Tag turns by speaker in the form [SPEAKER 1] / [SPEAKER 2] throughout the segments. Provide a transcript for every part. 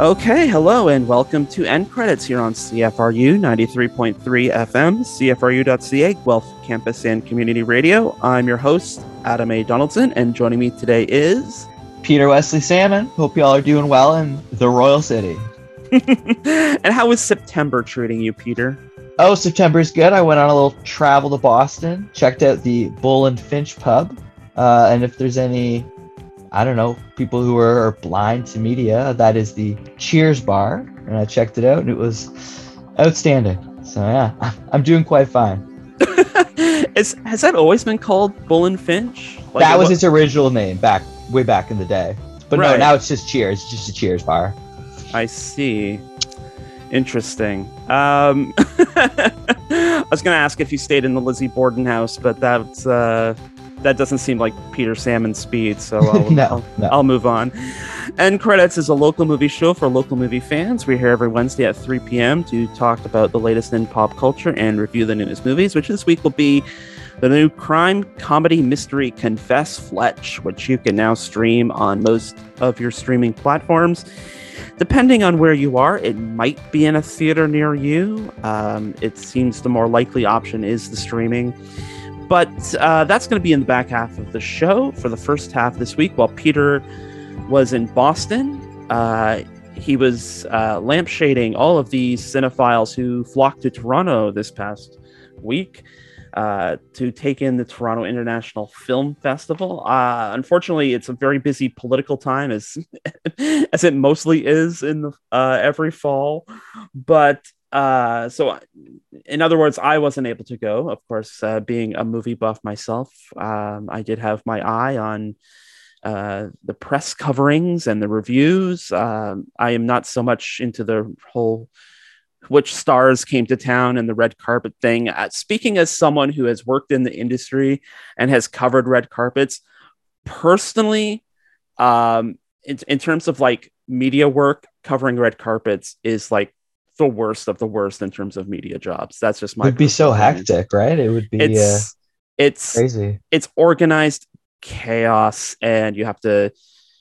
[SPEAKER 1] Okay, hello and welcome to End Credits here on CFRU 93.3 FM, CFRU.ca, Guelph Campus and Community Radio. I'm your host, Adam A. Donaldson, and joining me today is
[SPEAKER 2] Peter Wesley Salmon. Hope y'all are doing well in the Royal City.
[SPEAKER 1] and how is September treating you, Peter?
[SPEAKER 2] Oh, September's good. I went on a little travel to Boston, checked out the Bull and Finch pub. Uh, and if there's any, I don't know, people who are, blind to media, that is the Cheers bar. And I checked it out and it was outstanding. So yeah, I'm doing quite fine.
[SPEAKER 1] is, has that always been called Bull and Finch?
[SPEAKER 2] Like that was its original name back way back in the day. But right. no, now it's just Cheers. It's just a Cheers bar.
[SPEAKER 1] I see. Interesting. Um, I was going to ask if you stayed in the Lizzie Borden house, but that's uh, that doesn't seem like Peter Salmon speed, so I'll,
[SPEAKER 2] no,
[SPEAKER 1] I'll,
[SPEAKER 2] no.
[SPEAKER 1] I'll, move on. End Credits is a local movie show for local movie fans. We're here every Wednesday at 3 p.m. to talk about the latest in pop culture and review the newest movies, which this week will be the new crime comedy mystery Confess Fletch, which you can now stream on most of your streaming platforms. Depending on where you are, it might be in a theater near you. Um, it seems the more likely option is the streaming. But uh, that's going to be in the back half of the show. For the first half this week, while Peter was in Boston, uh, he was uh, lampshading all of these cinephiles who flocked to Toronto this past week uh, to take in the Toronto International Film Festival. Uh, unfortunately, it's a very busy political time, as as it mostly is in the uh, every fall. But uh, so, in other words, I wasn't able to go. Of course, uh, being a movie buff myself, um, I did have my eye on uh, the press coverings and the reviews. Um, I am not so much into the whole which stars came to town and the red carpet thing. Uh, speaking as someone who has worked in the industry and has covered red carpets, personally, um, in, in terms of like media work, covering red carpets is like the worst of the worst in terms of media jobs. That's just my.
[SPEAKER 2] It would be so opinion. hectic, right? It would be.
[SPEAKER 1] It's uh, it's
[SPEAKER 2] crazy.
[SPEAKER 1] It's organized chaos, and you have to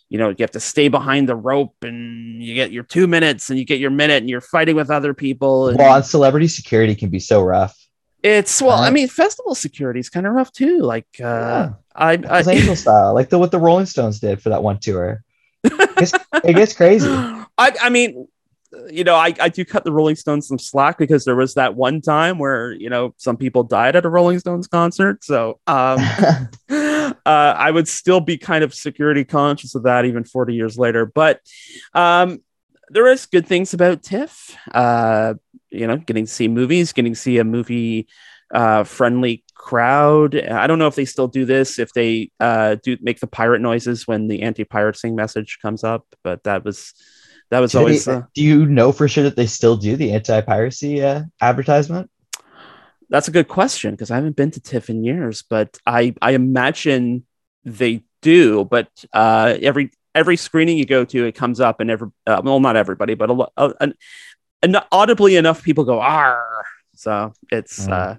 [SPEAKER 1] you know, you have to stay behind the rope and you get your two minutes and you get your minute and you're fighting with other people. And
[SPEAKER 2] well, celebrity security can be so rough.
[SPEAKER 1] It's well, I mean, festival security is kind of rough too. Like, uh, yeah. I, I
[SPEAKER 2] Angel style, like the what the Rolling Stones did for that one tour. It's, it gets crazy.
[SPEAKER 1] I, I mean, you know, I, I do cut the Rolling Stones some slack because there was that one time where, you know, some people died at a Rolling Stones concert. So um, uh, I would still be kind of security conscious of that even 40 years later. But um, there is good things about TIFF. Uh, you know, getting to see movies, getting to see a movie uh, friendly crowd. I don't know if they still do this, if they uh, do make the pirate noises when the anti pirating message comes up, but that was that was always.
[SPEAKER 2] They, uh, do you know for sure that they still do the anti-piracy uh, advertisement?
[SPEAKER 1] That's a good question because I haven't been to TIFF in years, but I I imagine they do. But uh, every every screening you go to, it comes up, and every uh, well, not everybody, but a lot, uh, an, an, audibly enough people go "r." So it's mm. uh,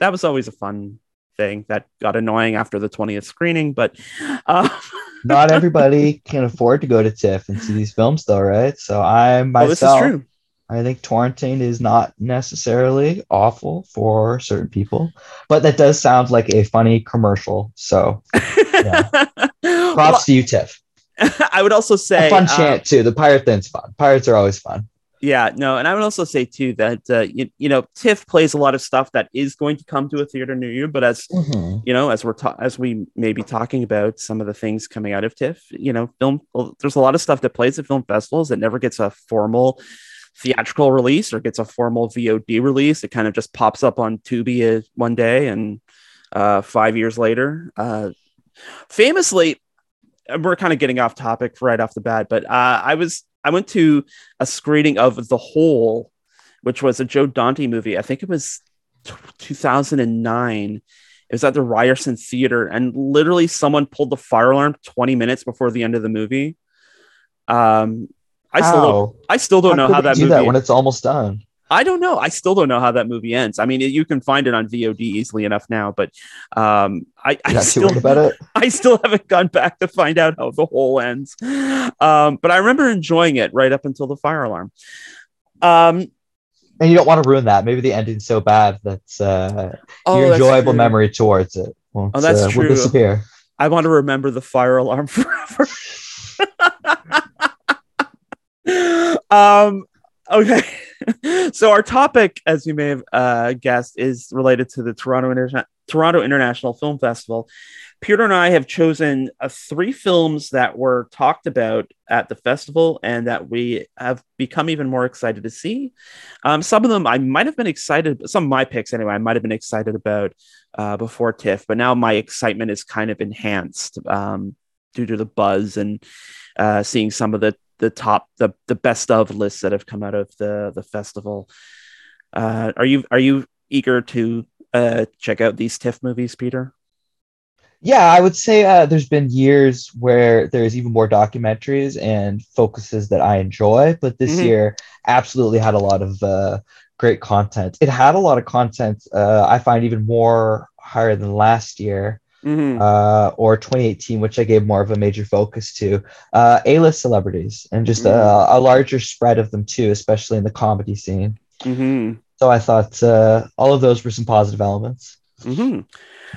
[SPEAKER 1] that was always a fun thing that got annoying after the twentieth screening, but.
[SPEAKER 2] Not everybody can afford to go to TIFF and see these films, though, right? So I myself, oh, I think torrenting is not necessarily awful for certain people, but that does sound like a funny commercial. So, yeah. props well, to you, TIFF.
[SPEAKER 1] I would also say
[SPEAKER 2] a fun um, chant too. The pirate thing's fun. Pirates are always fun.
[SPEAKER 1] Yeah, no, and I would also say too that uh, you, you know TIFF plays a lot of stuff that is going to come to a theater near you, but as mm-hmm. you know, as we're ta- as we may be talking about some of the things coming out of TIFF, you know, film well, there's a lot of stuff that plays at film festivals that never gets a formal theatrical release or gets a formal VOD release. It kind of just pops up on Tubi uh, one day, and uh, five years later, uh, famously, we're kind of getting off topic right off the bat, but uh, I was I went to a screening of The Hole, which was a Joe Dante movie. I think it was t- 2009. It was at the Ryerson Theater, and literally someone pulled the fire alarm 20 minutes before the end of the movie. Um, I still don't, I still don't how know how that
[SPEAKER 2] do
[SPEAKER 1] movie.
[SPEAKER 2] That when it's almost done.
[SPEAKER 1] I don't know. I still don't know how that movie ends. I mean, you can find it on VOD easily enough now, but um, I, I still
[SPEAKER 2] about it.
[SPEAKER 1] I still haven't gone back to find out how the hole ends. Um, but I remember enjoying it right up until the fire alarm. Um,
[SPEAKER 2] and you don't want to ruin that. Maybe the ending's so bad that's uh,
[SPEAKER 1] oh,
[SPEAKER 2] your enjoyable
[SPEAKER 1] true.
[SPEAKER 2] memory towards it. Won't,
[SPEAKER 1] Oh, that's
[SPEAKER 2] uh,
[SPEAKER 1] true.
[SPEAKER 2] Will disappear.
[SPEAKER 1] I want to remember the fire alarm forever. um, okay. so our topic, as you may have uh, guessed, is related to the Toronto Interna- Toronto International Film Festival. Peter and I have chosen uh, three films that were talked about at the festival and that we have become even more excited to see. Um, some of them I might have been excited, some of my picks anyway, I might have been excited about uh, before TIFF, but now my excitement is kind of enhanced um, due to the buzz and uh, seeing some of the the top the the best of lists that have come out of the the festival. Uh, are you are you eager to uh, check out these TIFF movies, Peter?
[SPEAKER 2] Yeah, I would say uh, there's been years where there's even more documentaries and focuses that I enjoy, but this
[SPEAKER 1] Mhm.
[SPEAKER 2] year absolutely had a lot of uh, great content. It had a lot of content uh, I find even more higher than last year
[SPEAKER 1] Mm-hmm.
[SPEAKER 2] uh, or 2018, which I gave more of a major focus to. Uh, A-list celebrities and just a, a larger spread of them too, especially in the comedy scene.
[SPEAKER 1] Mm-hmm.
[SPEAKER 2] So I thought uh, all of those were some positive elements.
[SPEAKER 1] Mm-hmm.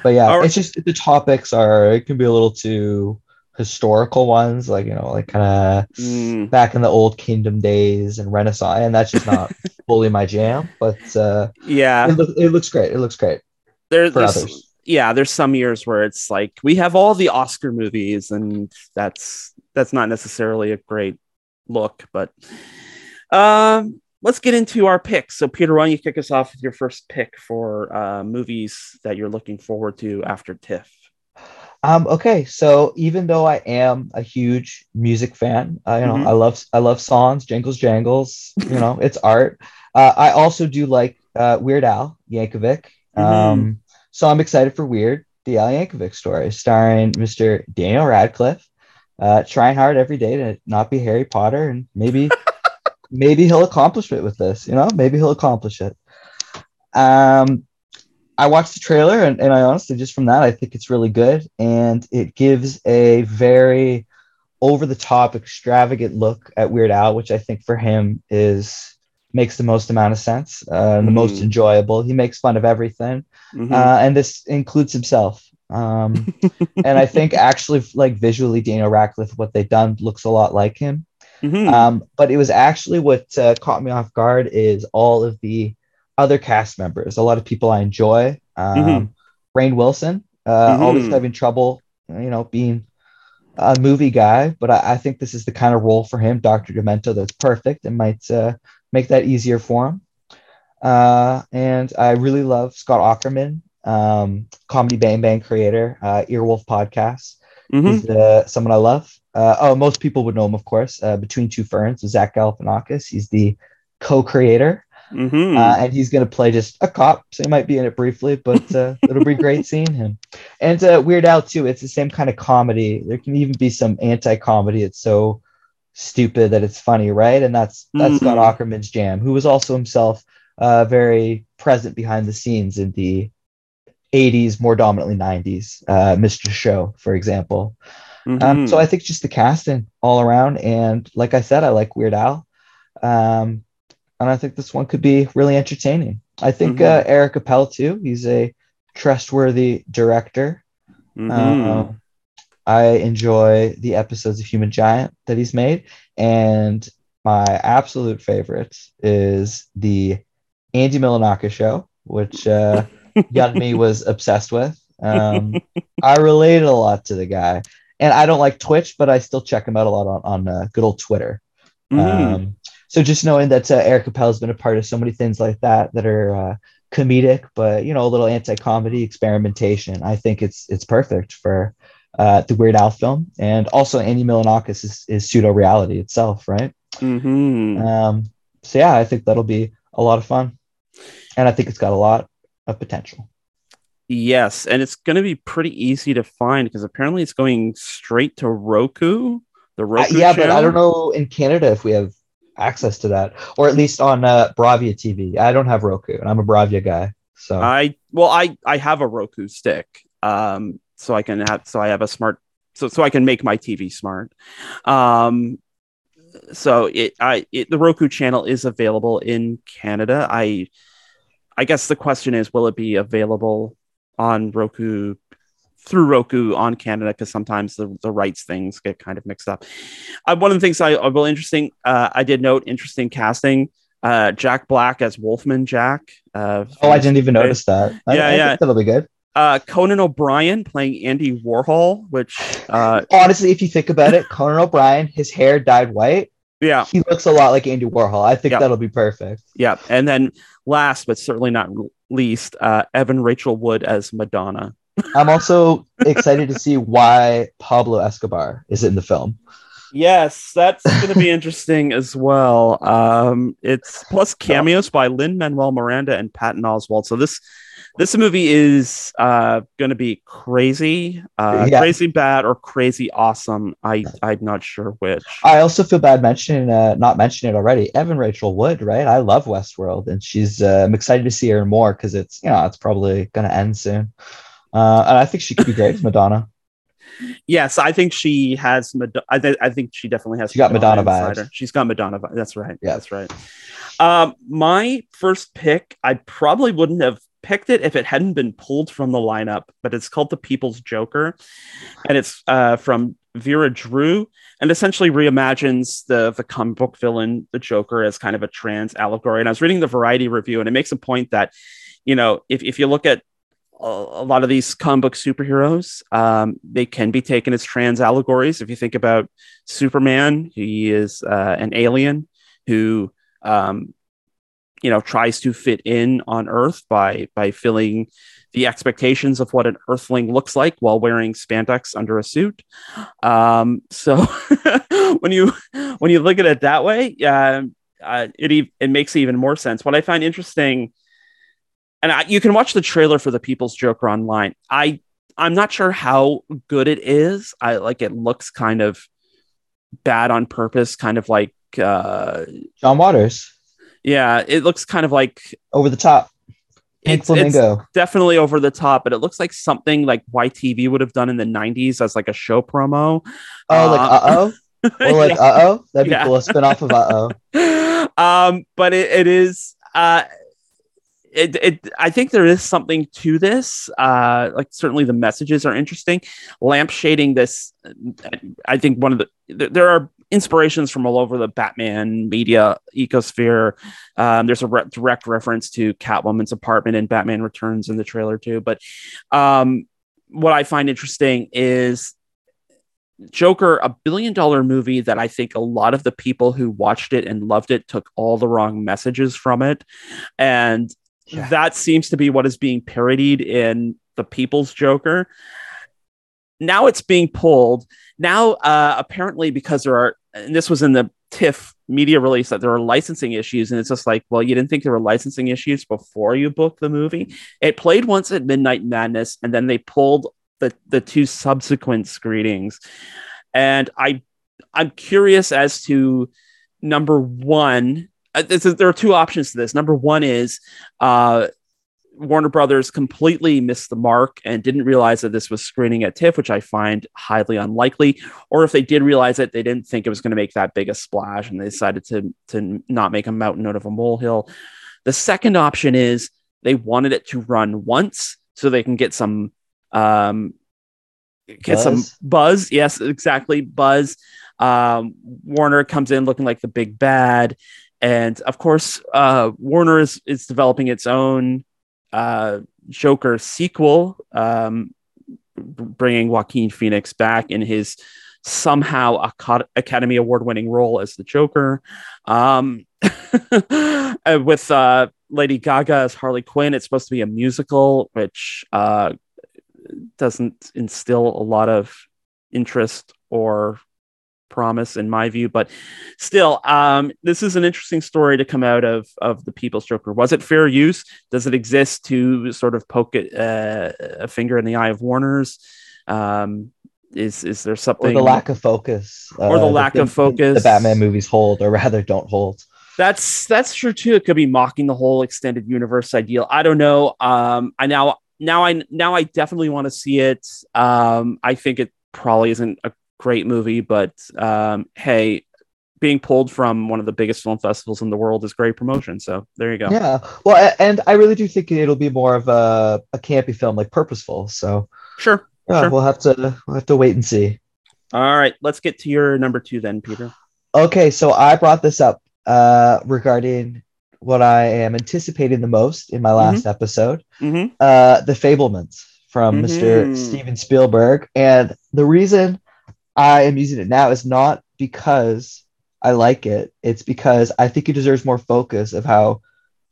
[SPEAKER 2] But yeah,
[SPEAKER 1] right.
[SPEAKER 2] it's just the topics are it can be a little too historical ones, like you know, like kind of
[SPEAKER 1] Mm.
[SPEAKER 2] back in the old kingdom days and Renaissance, and that's just not fully my jam. But uh,
[SPEAKER 1] Yeah,
[SPEAKER 2] it, look, it looks great. It looks great
[SPEAKER 1] there, there's
[SPEAKER 2] others.
[SPEAKER 1] Yeah, there's some years where it's like we have all the Oscar movies, and that's that's not necessarily a great look. But um, let's get into our picks. So, Peter, why don't you kick us off with your first pick for uh, movies that you're looking forward to after TIFF?
[SPEAKER 2] Um, okay, so even though I am a huge music fan, uh, you know,
[SPEAKER 1] Mhm.
[SPEAKER 2] I love I love songs, jingles, jangles. You know, it's art. Uh, I also do like uh, Weird Al Yankovic. Um, so I'm excited for Weird, the Al Yankovic story, starring Mr. Daniel Radcliffe, uh, trying hard every day to not be Harry Potter, and maybe maybe he'll accomplish it with this. You know, maybe he'll accomplish it. Um, I watched the trailer and, and I honestly just from that I think it's really good and it gives a very over the top extravagant look at Weird Al which I think for him is makes the most amount of sense uh, and the most
[SPEAKER 1] Mhm.
[SPEAKER 2] enjoyable he makes fun of everything
[SPEAKER 1] Mhm.
[SPEAKER 2] uh, and this includes himself um, and I think actually like visually Daniel Radcliffe what they've done looks a lot like him
[SPEAKER 1] Mhm.
[SPEAKER 2] um, but it was actually what uh, caught me off guard is all of the other cast members. A lot of people I enjoy. Um,
[SPEAKER 1] Mhm.
[SPEAKER 2] Rainn Wilson, uh, always
[SPEAKER 1] Mhm.
[SPEAKER 2] having trouble, you know, being a movie guy, but I, I think this is the kind of role for him, Dr. Demento, that's perfect and might uh, make that easier for him. Uh, and I really love Scott Aukerman, um, Comedy Bang Bang creator, uh, Earwolf podcast.
[SPEAKER 1] Mhm.
[SPEAKER 2] He's uh, someone I love. Uh, oh, most people would know him, of course. Uh, Between Two Ferns, with Zach Galifianakis. He's the co-creator,
[SPEAKER 1] Mhm.
[SPEAKER 2] uh, and he's going to play just a cop, so he might be in it briefly, but uh, it'll be great seeing him. And uh, Weird Al too. It's the same kind of comedy. There can even be some anti-comedy. It's so stupid that it's funny, right? And that's that's Scott
[SPEAKER 1] Mhm.
[SPEAKER 2] Aukerman's jam, who was also himself uh, very present behind the scenes in the 80s, more dominantly 90s. Uh, Mr. Show, for example. Um,
[SPEAKER 1] Mhm.
[SPEAKER 2] so I think just the casting all around, and like I said, I like Weird Al, um, and I think this one could be really entertaining. I think uh, Eric Appel too. He's a trustworthy director. Uh, I enjoy the episodes of Human Giant that he's made, and my absolute favorite is the Andy Milonakis show, which uh, young me was obsessed with. Um, I related a lot to the guy, and I don't like Twitch, but I still check him out a lot on, on uh, good old Twitter.
[SPEAKER 1] Mhm.
[SPEAKER 2] Um, so just knowing that uh, Eric Appel has been a part of so many things like that that are uh, comedic, but you know, a little anti-comedy experimentation. I think it's it's perfect for uh, the Weird Al film, and also Andy Milonakis is, is pseudo reality itself, right?
[SPEAKER 1] Mhm.
[SPEAKER 2] Um, so yeah, I think that'll be a lot of fun, and I think it's got a lot of potential.
[SPEAKER 1] Yes, and it's going to be pretty easy to find because apparently it's going straight to Roku, the
[SPEAKER 2] Uh,
[SPEAKER 1] Roku.
[SPEAKER 2] yeah, but I don't know in Canada if we have access to that, or at least on uh, Bravia TV. I don't have Roku, and I'm a Bravia guy. So
[SPEAKER 1] I well, I I have a Roku stick, um, so I can have so I have a smart so so I can make my TV smart. Um, so it I it, the Roku channel is available in Canada. I I guess the question is, will it be available on Roku through Roku on Canada? Because sometimes the, the rights things get kind of mixed up. Uh, one of the things I, I will interesting, uh, I did note interesting casting. Uh, Jack Black as Wolfman Jack. Uh,
[SPEAKER 2] oh, I didn't even notice that. I,
[SPEAKER 1] Yeah,
[SPEAKER 2] I
[SPEAKER 1] yeah.
[SPEAKER 2] that'll be good.
[SPEAKER 1] Uh, Conan O'Brien playing Andy Warhol, which uh,
[SPEAKER 2] Honestly, if you think about it, Conan O'Brien, his hair dyed white.
[SPEAKER 1] yeah,
[SPEAKER 2] He looks a lot like Andy Warhol. I think
[SPEAKER 1] Yeah.
[SPEAKER 2] that'll be perfect.
[SPEAKER 1] yeah, and then last but certainly not least, uh, Evan Rachel Wood as Madonna.
[SPEAKER 2] I'm also excited to see why Pablo Escobar is in the film.
[SPEAKER 1] Yes, that's going to be interesting as well. Um, it's plus cameos by Lin-Manuel Miranda and Patton Oswalt. So this this movie is uh, going to be crazy, uh,
[SPEAKER 2] Yeah.
[SPEAKER 1] crazy bad, or crazy awesome. I I'm not sure which.
[SPEAKER 2] I also feel bad mentioning, uh, not mentioning it already. Evan Rachel Wood, right? I love Westworld, and she's. Uh, I'm excited to see her more because it's you know it's probably gonna end soon, uh, and I think she could be great as Madonna.
[SPEAKER 1] Yes, I think she has. Mad- I, th- I think she definitely has.
[SPEAKER 2] She got Madonna
[SPEAKER 1] inside
[SPEAKER 2] vibes.
[SPEAKER 1] She's got Madonna vibes. That's right.
[SPEAKER 2] Yeah.
[SPEAKER 1] That's right. Um, my first pick, I probably wouldn't have picked it if it hadn't been pulled from the lineup, but it's called The People's Joker, and it's uh, from Vera Drew, and essentially reimagines the the comic book villain, the Joker, as kind of a trans allegory. And I was reading the Variety review, and it makes a point that, you know, if if you look at a lot of these comic book superheroes, um, they can be taken as trans allegories. If you think about Superman, he is uh, an alien who, um, you know, tries to fit in on Earth by by filling the expectations of what an Earthling looks like while wearing spandex under a suit. Um, so when you when you look at it that way, uh, uh, it it makes even more sense. What I find interesting and I, you can watch the trailer for the People's Joker online. I I'm not sure how good it is. I like it looks kind of bad on purpose, kind of like uh
[SPEAKER 2] John Waters,
[SPEAKER 1] yeah, it looks kind of like
[SPEAKER 2] over the top. Pink
[SPEAKER 1] it's, it's definitely over the top, but it looks like something like YTV would have done in the 90s as like a show promo.
[SPEAKER 2] oh, like
[SPEAKER 1] uh,
[SPEAKER 2] uh oh, or like
[SPEAKER 1] Yeah.
[SPEAKER 2] uh oh. That'd be
[SPEAKER 1] Yeah.
[SPEAKER 2] cool. A spin off of uh oh.
[SPEAKER 1] um, but it, it is uh it, it I think there is something to this. Uh like certainly the messages are interesting. Lamp shading this I think one of the there are inspirations from all over the Batman media ecosphere. Um, there's a re- direct reference to Catwoman's apartment in Batman Returns in the trailer too. But um, what I find interesting is Joker, a billion dollar movie that I think a lot of the people who watched it and loved it took all the wrong messages from it. And
[SPEAKER 2] Yeah.
[SPEAKER 1] that seems to be what is being parodied in The People's Joker. Now it's being pulled. Now, uh, apparently, because there are, and this was in the TIFF media release, that there are licensing issues. And it's just like, well, you didn't think there were licensing issues before you booked the movie. It played once at Midnight Madness, and then they pulled the, the two subsequent screenings. And I, I'm curious as to number one. Uh, is, there are two options to this. Number one is uh, Warner Brothers completely missed the mark and didn't realize that this was screening at TIFF, which I find highly unlikely. Or if they did realize it, they didn't think it was going to make that big a splash and they decided to, to not make a mountain out of a molehill. The second option is they wanted it to run once so they can get some um get some
[SPEAKER 2] Buzz?
[SPEAKER 1] buzz yes exactly buzz um warner comes in looking like the big bad and of course uh warner is, is developing its own uh joker sequel um bringing joaquin phoenix back in his somehow academy award winning role as the joker. Um with uh lady gaga as harley quinn it's supposed to be a musical which uh doesn't instill a lot of interest or promise in my view but still um this is an interesting story to come out of of the people's joker was it fair use does it exist to sort of poke it, uh, a finger in the eye of warner's um is is there
[SPEAKER 2] or
[SPEAKER 1] something
[SPEAKER 2] the lack of focus,
[SPEAKER 1] Or the
[SPEAKER 2] uh,
[SPEAKER 1] lack of focus.
[SPEAKER 2] The Batman movies hold, or rather, don't hold.
[SPEAKER 1] That's that's true too. It could be mocking the whole extended universe ideal. I don't know. Um, I now now I now I definitely want to see it. Um, I think it probably isn't a great movie, but um, hey, being pulled from one of the biggest film festivals in the world is great promotion. So there you go.
[SPEAKER 2] Yeah. Well, and I really do think it'll be more of a, a campy film, like purposeful. So
[SPEAKER 1] Sure.
[SPEAKER 2] yeah,
[SPEAKER 1] Sure.
[SPEAKER 2] we'll have to we'll have to wait and see.
[SPEAKER 1] All right, let's get to your number two then, Peter.
[SPEAKER 2] Okay, so I brought this up uh, regarding what I am anticipating the most in my last episode,
[SPEAKER 1] Mm-hmm.
[SPEAKER 2] uh, The Fabelmans from Mr.
[SPEAKER 1] Mhm.
[SPEAKER 2] Steven Spielberg. And the reason I am using it now is not because I like it, it's because I think it deserves more focus of how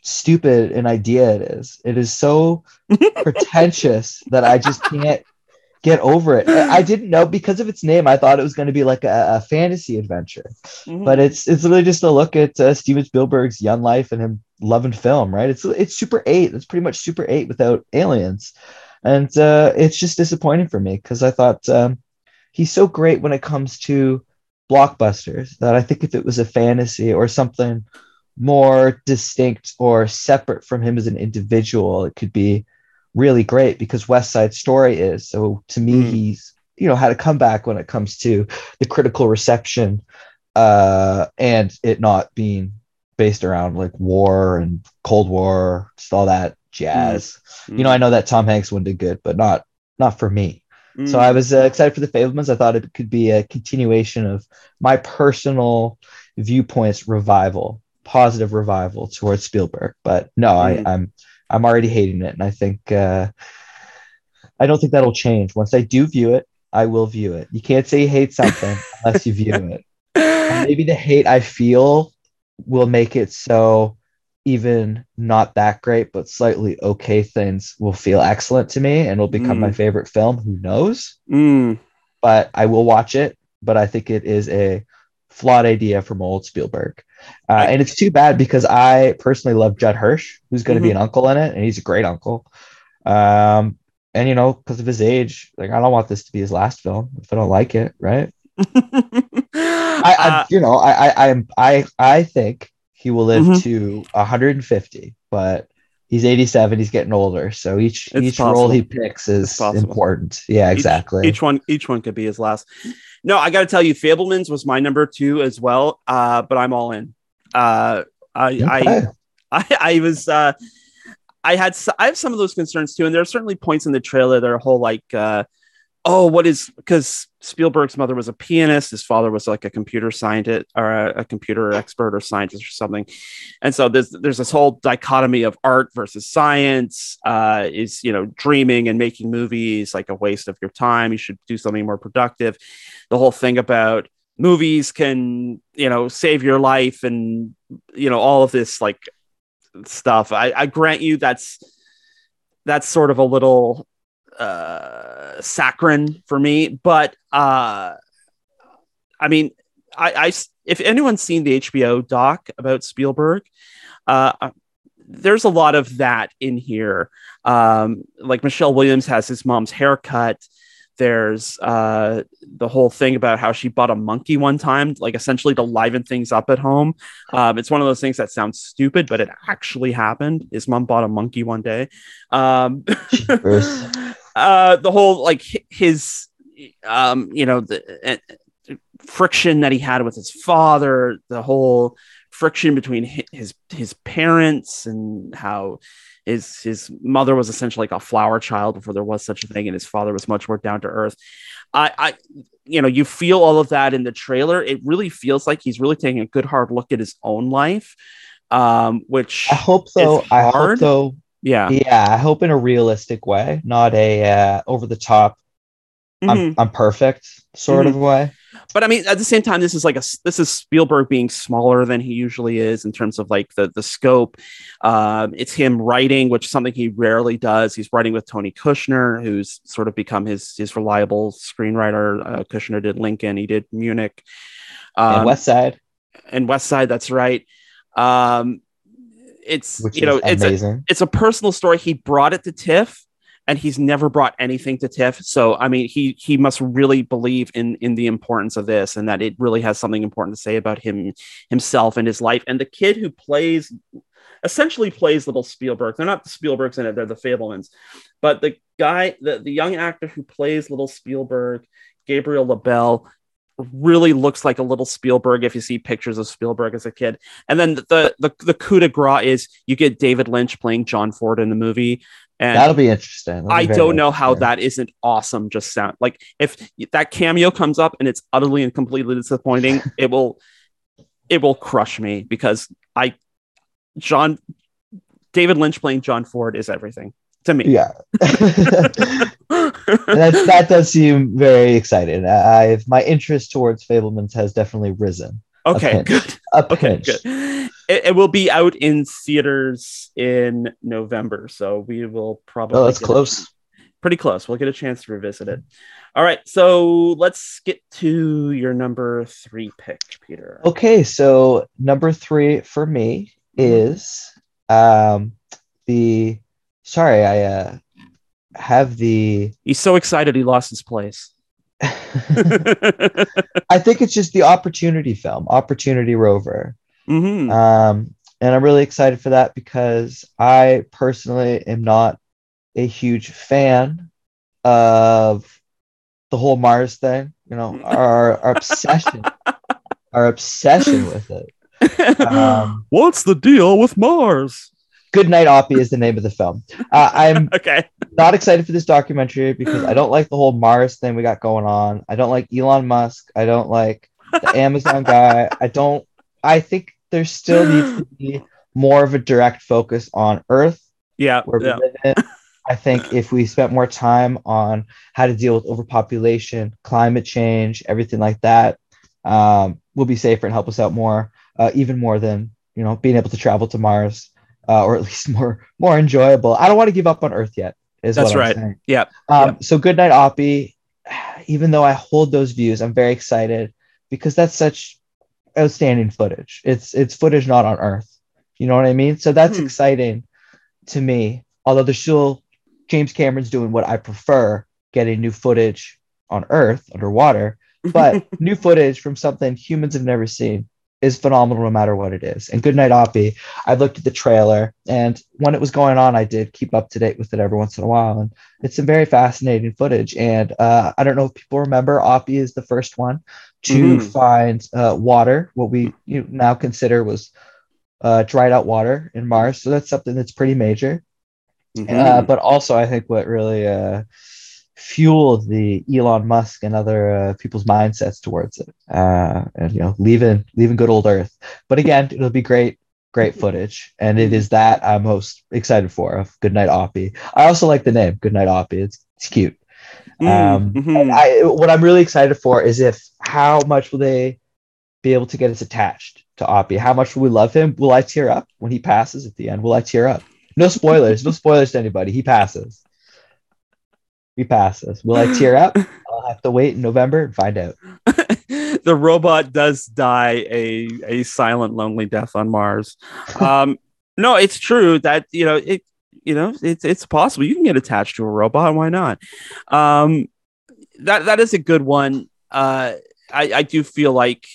[SPEAKER 2] stupid an idea it is. It is so pretentious that I just can't get over it. I didn't know because of its name, I thought it was going to be like a, a fantasy adventure
[SPEAKER 1] Mm-hmm.
[SPEAKER 2] but it's it's really just a look at uh, Steven Spielberg's young life and him loving film, right? It's it's Super Eight. It's pretty much Super Eight without aliens, and uh, it's just disappointing for me because I thought um, he's so great when it comes to blockbusters that I think if it was a fantasy or something more distinct or separate from him as an individual, it could be really great because West Side Story is. So to me,
[SPEAKER 1] Mm.
[SPEAKER 2] he's you know had a comeback when it comes to the critical reception uh, and it not being based around like war and Cold War, just all that jazz. You know, I know that Tom Hanks one did good, but not not for me.
[SPEAKER 1] Mm.
[SPEAKER 2] So I was uh, excited for the Fabelmans. I thought it could be a continuation of my personal viewpoints revival, positive revival towards Spielberg. But no,
[SPEAKER 1] Mm.
[SPEAKER 2] I, I'm I'm already hating it, and I think uh, I don't think that'll change. Once I do view it, I will view it. You can't say you hate something unless you view it. And maybe the hate I feel will make it so even not that great, but slightly okay things will feel excellent to me and it'll become my
[SPEAKER 1] Mm.
[SPEAKER 2] favorite film. Who knows?
[SPEAKER 1] Mm.
[SPEAKER 2] But I will watch it. But I think it is a flawed idea from old Spielberg. Uh,
[SPEAKER 1] I-
[SPEAKER 2] and it's too bad because I personally love Judd Hirsch, who's going to be
[SPEAKER 1] Mhm.
[SPEAKER 2] an uncle in it, and he's a great uncle. Um, and you know, because of his age, like I don't want this to be his last film if I don't like it, right? I, I
[SPEAKER 1] Uh,
[SPEAKER 2] you know, I, I, I'm, I, I think he will live
[SPEAKER 1] Mhm.
[SPEAKER 2] to 150, but he's 87. He's getting older, so each
[SPEAKER 1] It's
[SPEAKER 2] each role he picks is important. Yeah, exactly.
[SPEAKER 1] Each, one, each one could be his last. No, I got to tell you, Fabelmans was my number two as well. Uh, but I'm all in. Uh, I, I,
[SPEAKER 2] Okay.
[SPEAKER 1] I, I was, uh, I had, I have some of those concerns too, and there are certainly points in the trailer that are whole like, uh, oh, what is because Spielberg's mother was a pianist, his father was like a computer scientist or a, a computer expert or scientist or something, and so there's there's this whole dichotomy of art versus science. Uh, is you know dreaming and making movies like a waste of your time? You should do something more productive. The whole thing about movies can you know save your life and you know all of this like stuff. I, I grant you that's that's sort of a little uh saccharine for me but uh i mean I, I if anyone's seen the hbo doc about spielberg uh there's a lot of that in here. Um like michelle williams has his mom's haircut. There's uh the whole thing about how she bought a monkey one time like essentially to liven things up at home. Um it's one of those things that sounds stupid but it actually happened. His mom bought a monkey one day. Um. uh the whole like his um you know the uh, friction that he had with his father the whole friction between his his parents and how his his mother was essentially like a flower child before there was such a thing and his father was much more down to earth i i you know you feel all of that in the trailer it really feels like he's really taking a good hard look at his own life um which
[SPEAKER 2] I hope so. I hope
[SPEAKER 1] hard. Yeah
[SPEAKER 2] Yeah, I hope in a realistic way, not a uh, over the top.
[SPEAKER 1] Mhm.
[SPEAKER 2] I'm I'm perfect sort of way.
[SPEAKER 1] but I mean, at the same time, this is like a this is Spielberg being smaller than he usually is in terms of like the the scope. Um, it's him writing, which is something he rarely does. He's writing with Tony Kushner, who's sort of become his his reliable screenwriter. Uh, Kushner did Lincoln, he did Munich, um,
[SPEAKER 2] and West Side,
[SPEAKER 1] and West Side. That's right. Um, it's
[SPEAKER 2] which
[SPEAKER 1] you know it's a, it's a personal story. He brought it to TIFF, and he's never brought anything to TIFF. So I mean, he he must really believe in in the importance of this and that it really has something important to say about him himself and his life. And the kid who plays essentially plays little Spielberg. They're not the Spielbergs in it; they're the Fabelmans. But the guy, the the young actor who plays little Spielberg, Gabriel LaBelle, really looks like a little Spielberg if you see pictures of Spielberg as a kid. And then the the the coup de grace is you get David Lynch playing John Ford in the movie. And
[SPEAKER 2] That'll be interesting. That'll
[SPEAKER 1] I don't know how that isn't awesome. Just sound like if that cameo comes up and it's utterly and completely disappointing, it will it will crush me because I John David Lynch playing John Ford is everything to me.
[SPEAKER 2] Yeah. that that does seem very exciting. I, I've my interest towards Fabelmans has definitely risen.
[SPEAKER 1] okay, good. Okay, good. It, it will be out in theaters in November, so we will probably.
[SPEAKER 2] Oh, that's close.
[SPEAKER 1] pretty close. We'll get a chance to revisit it. All right, so let's get to your number three pick, Peter.
[SPEAKER 2] Okay, so number three for me is um the sorry, I uh have the
[SPEAKER 1] He's so excited he lost his place.
[SPEAKER 2] I think it's just the opportunity film, Opportunity Rover.
[SPEAKER 1] Mhm.
[SPEAKER 2] Um, and I'm really excited for that because I personally am not a huge fan of the whole Mars thing. You know, our, our obsession, our obsession with it. Um,
[SPEAKER 1] What's the deal with Mars?
[SPEAKER 2] Good Night Oppy is the name of the film. Uh, I'm
[SPEAKER 1] Okay.
[SPEAKER 2] not excited for this documentary because I don't like the whole Mars thing we got going on. I don't like Elon Musk. I don't like the Amazon guy. I don't. I think there still needs to be more of a direct focus on Earth
[SPEAKER 1] Yeah.
[SPEAKER 2] where
[SPEAKER 1] yeah.
[SPEAKER 2] we live in. I think if we spent more time on how to deal with overpopulation, climate change, everything like that, um, we'll be safer and help us out more, uh, even more than you know being able to travel to Mars, uh, or at least more more enjoyable. I don't want to give up on Earth yet. Is
[SPEAKER 1] That's
[SPEAKER 2] what
[SPEAKER 1] right.
[SPEAKER 2] saying.
[SPEAKER 1] Yeah.
[SPEAKER 2] Um,
[SPEAKER 1] Yeah.
[SPEAKER 2] So Good Night Oppy, even though I hold those views, I'm very excited because that's such outstanding footage. It's it's footage not on Earth. You know what I mean? So that's
[SPEAKER 1] Hmm.
[SPEAKER 2] exciting to me. Although the still James Cameron's doing what I prefer, getting new footage on Earth underwater, but new footage from something humans have never seen is phenomenal no matter what it is. And Good Night Oppy, I looked at the trailer and when it was going on, I did keep up to date with it every once in a while. And it's some very fascinating footage. And uh, I don't know if people remember, Oppy is the first one to
[SPEAKER 1] Mhm.
[SPEAKER 2] find uh, water, what we you know, now consider was uh, dried out water in Mars. So that's something that's pretty major.
[SPEAKER 1] Mhm.
[SPEAKER 2] Uh, but also, I think what really fueled the Elon Musk and other uh, people's mindsets towards it, uh, and you know, leaving leaving good old Earth. But again, it'll be great, great footage, and it is that I'm most excited for. Of Goodnight Oppy. I also like the name Goodnight Oppy. It's it's cute.
[SPEAKER 1] Mm,
[SPEAKER 2] Um,
[SPEAKER 1] mhm.
[SPEAKER 2] I what I'm really excited for is if how much will they be able to get us attached to Oppy? How much will we love him? Will I tear up when he passes at the end? Will I tear up? No spoilers. no spoilers to anybody. He passes. He this. Will I tear up? I'll have to wait in November and find out.
[SPEAKER 1] the robot does die a a silent, lonely death on Mars. Um, no, it's true that you know it. You know, it's it's possible you can get attached to a robot. Why not? Um, that that is a good one. Uh, I I do feel like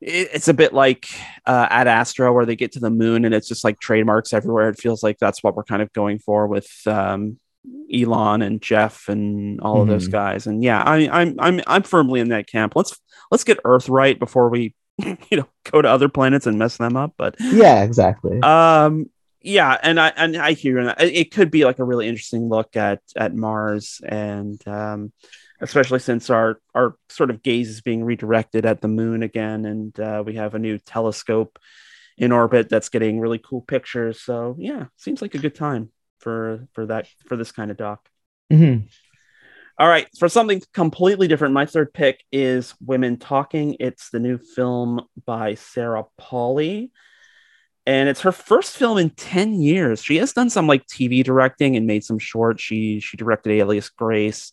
[SPEAKER 1] it's a bit like uh, Ad Astra, where they get to the moon and it's just like trademarks everywhere. It feels like that's what we're kind of going for with um, Elon and Jeff and all of those
[SPEAKER 2] Mhm.
[SPEAKER 1] guys. And yeah, I, I'm I'm I'm firmly in that camp. Let's let's get Earth right before we you know go to other planets and mess them up. But
[SPEAKER 2] Yeah, exactly.
[SPEAKER 1] um, yeah, and I and I hear that it it could be like a really interesting look at at Mars and um, especially since our our sort of gaze is being redirected at the moon again, and uh, we have a new telescope in orbit that's getting really cool pictures. So yeah, seems like a good time for for that for this kind of doc.
[SPEAKER 2] Mhm.
[SPEAKER 1] All right, for something completely different, my third pick is Women Talking. It's the new film by Sarah Polley. And it's her first film in 10 years. She has done some like TV directing and made some shorts. She she directed Alias Grace.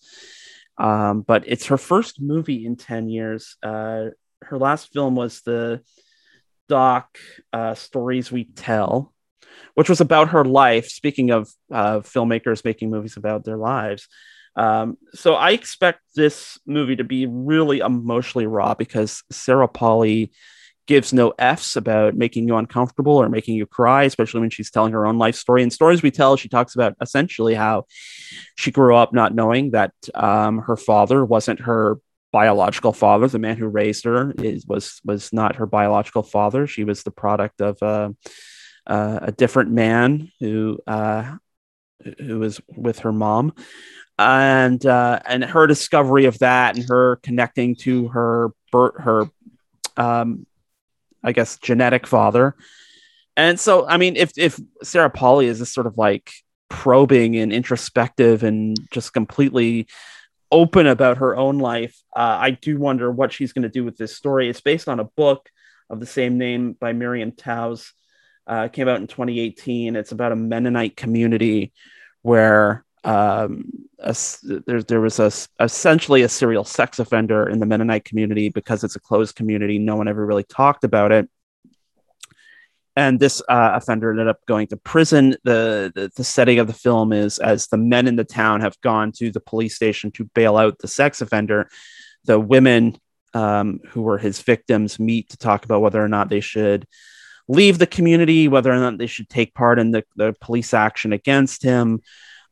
[SPEAKER 1] Um, but it's her first movie in 10 years. Uh, her last film was the doc uh, Stories We Tell, which was about her life. Speaking of uh, filmmakers making movies about their lives. Um, so I expect this movie to be really emotionally raw because Sarah Polley gives no F's about making you uncomfortable or making you cry, especially when she's telling her own life story. And stories we tell, she talks about essentially how she grew up not knowing that um, her father wasn't her biological father. The man who raised her is, was was not her biological father. She was the product of uh, uh, a different man who uh, who was with her mom. And uh, and her discovery of that, and her connecting to her her um, I guess, genetic father. And so, I mean, if if Sarah Polley is this sort of like probing and introspective and just completely open about her own life, uh, I do wonder what she's going to do with this story. It's based on a book of the same name by Miriam Toews. Uh, came out in 2018. It's about a Mennonite community where um, a, there, there was a, essentially a serial sex offender in the Mennonite community because it's a closed community. No one ever really talked about it. And this uh, offender ended up going to prison. The, the, the setting of the film is as the men in the town have gone to the police station to bail out the sex offender, the women um, who were his victims meet to talk about whether or not they should leave the community, whether or not they should take part in the, the police action against him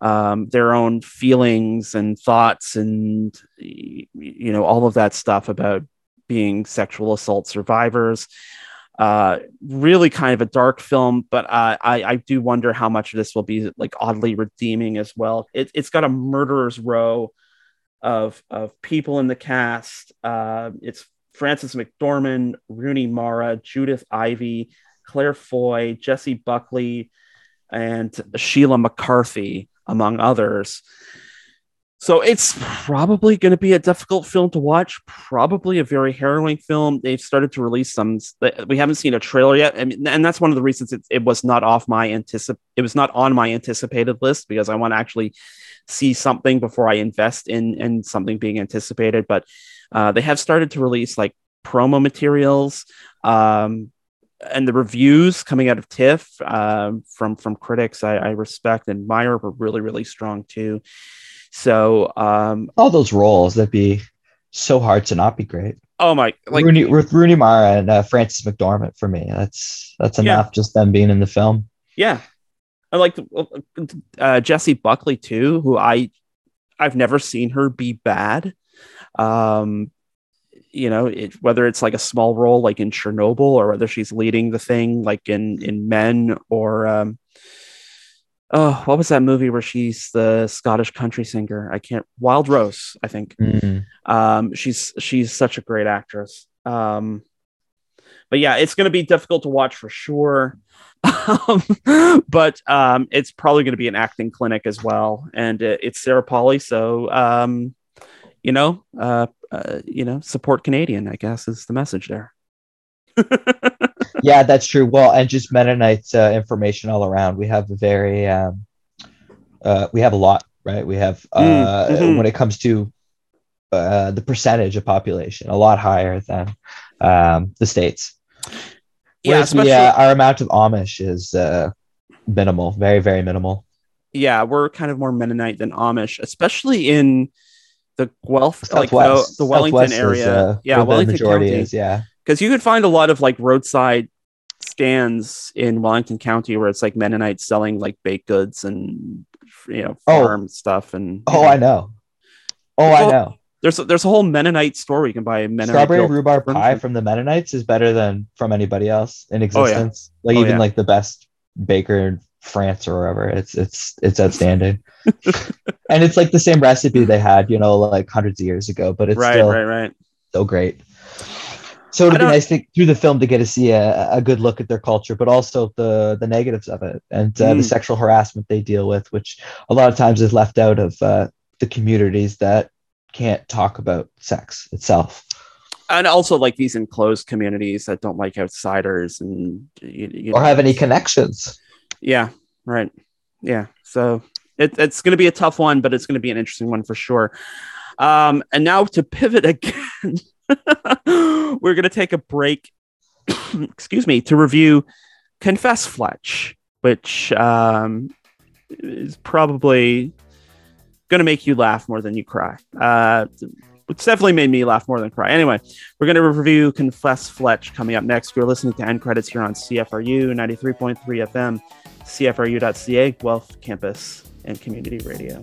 [SPEAKER 1] um, their own feelings and thoughts and you know all of that stuff about being sexual assault survivors. Uh, really kind of a dark film but uh, I, I do wonder how much of this will be like oddly redeeming as well. It, it's got a murderer's row of of people in the cast. Uh, it's Frances mcdormand rooney mara judith ivey claire foy Jessie buckley and sheila mccarthy among others. So it's probably going to be a difficult film to watch. Probably a very harrowing film. They've started to release some. We haven't seen a trailer yet, and, and that's one of the reasons it, it was not off my anticip. It was not on my anticipated list because I want to actually see something before I invest in in something being anticipated. But uh, they have started to release like promo materials. Um, and the reviews coming out of TIFF um, from from critics I, I, respect and admire were really really strong too. So um,
[SPEAKER 2] all those roles that'd be so hard to not be great.
[SPEAKER 1] Oh my!
[SPEAKER 2] Like Rooney, with Rooney Mara and uh, Frances McDormand for me, that's that's enough. Yeah. Just them being in the film.
[SPEAKER 1] Yeah, I like uh, Jessie Buckley too, who I I've never seen her be bad. Um, you know it, whether it's like a small role like in chernobyl or whether she's leading the thing like in in men or um oh what was that movie where she's the scottish country singer? I can't wild rose i think. Mm-hmm. um she's she's such a great actress. Um but yeah it's going to be difficult to watch for sure. Um, but um it's probably going to be an acting clinic as well. And it, it's sarah Polley, so um you know uh uh, you know, support Canadian, I guess is the message there.
[SPEAKER 2] yeah, that's true. Well, and just Mennonite uh, information all around. We have a very, um, uh, we have a lot, right? We have, uh, mm-hmm. when it comes to uh, the percentage of population, a lot higher than um, the States. Yeah, especially, we, uh, our amount of Amish is uh, minimal, very, very minimal.
[SPEAKER 1] Yeah, we're kind of more Mennonite than Amish, especially in the Guelph, like the, the Wellington Southwest area. Is, uh,
[SPEAKER 2] yeah, Wellington County. Is, yeah.
[SPEAKER 1] Because you could find a lot of like roadside stands in Wellington County where it's like Mennonites selling like baked goods and you know oh. farm oh. stuff and
[SPEAKER 2] oh, know. I know. Oh, I know.
[SPEAKER 1] There's a, there's a whole Mennonite store where you can buy a Mennonite
[SPEAKER 2] strawberry rhubarb pie from the Mennonites is better than from anybody else in existence. Oh, yeah. Like oh, even yeah. like the best baker France or wherever. It's it's it's outstanding. and it's like the same recipe they had, you know, like hundreds of years ago, but it's
[SPEAKER 1] right,
[SPEAKER 2] still
[SPEAKER 1] right, right.
[SPEAKER 2] so great. So it'd be nice to, through the film to get to see a, a good look at their culture, but also the the negatives of it and uh, mm. the sexual harassment they deal with, which a lot of times is left out of uh, the communities that can't talk about sex itself
[SPEAKER 1] and also like these enclosed communities that don't like outsiders and you,
[SPEAKER 2] you or know, have any connections
[SPEAKER 1] yeah, right. Yeah. So it, it's going to be a tough one, but it's going to be an interesting one for sure. Um, and now to pivot again, we're going to take a break, excuse me, to review Confess Fletch, which um, is probably going to make you laugh more than you cry. Uh, it's definitely made me laugh more than cry. Anyway, we're going to review Confess Fletch coming up next. You're listening to End Credits here on CFRU 93.3 FM, CFRU.ca, Guelph Campus and Community Radio.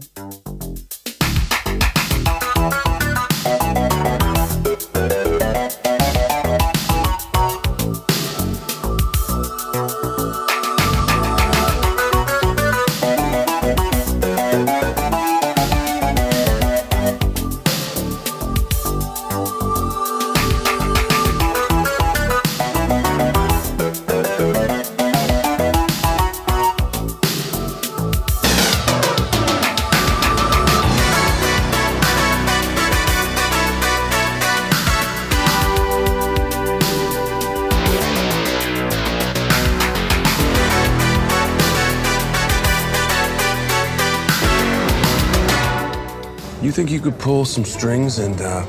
[SPEAKER 3] Could pull some strings and uh,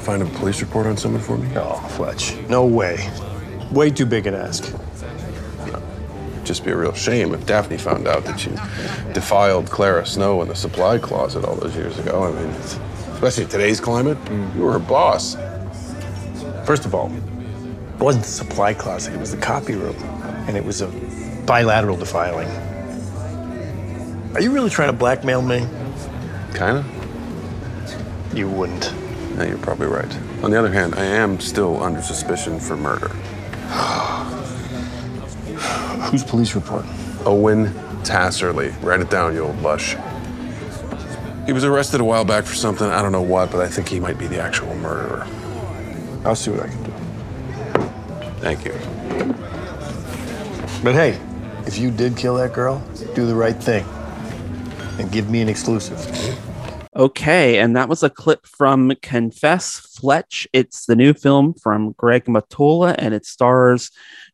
[SPEAKER 3] find a police report on someone for me?
[SPEAKER 4] Oh, Fletch. No way. Way too big an ask.
[SPEAKER 3] Just be a real shame if Daphne found out that you defiled Clara Snow in the supply closet all those years ago. I mean, especially in today's climate, you were her boss.
[SPEAKER 4] First of all, it wasn't the supply closet, it was the copy room. And it was a bilateral defiling. Are you really trying to blackmail me?
[SPEAKER 3] Kinda.
[SPEAKER 4] You wouldn't.
[SPEAKER 3] Yeah, you're probably right. On the other hand, I am still under suspicion for murder.
[SPEAKER 4] Whose police report?
[SPEAKER 3] Owen Tasserly. Write it down, you old lush. He was arrested a while back for something, I don't know what, but I think he might be the actual murderer.
[SPEAKER 4] I'll see what I can do.
[SPEAKER 3] Thank you.
[SPEAKER 4] But hey, if you did kill that girl, do the right thing and give me an exclusive.
[SPEAKER 1] Okay, and that was a clip from Confess Fletch. It's the new film from Greg Mottola, and it stars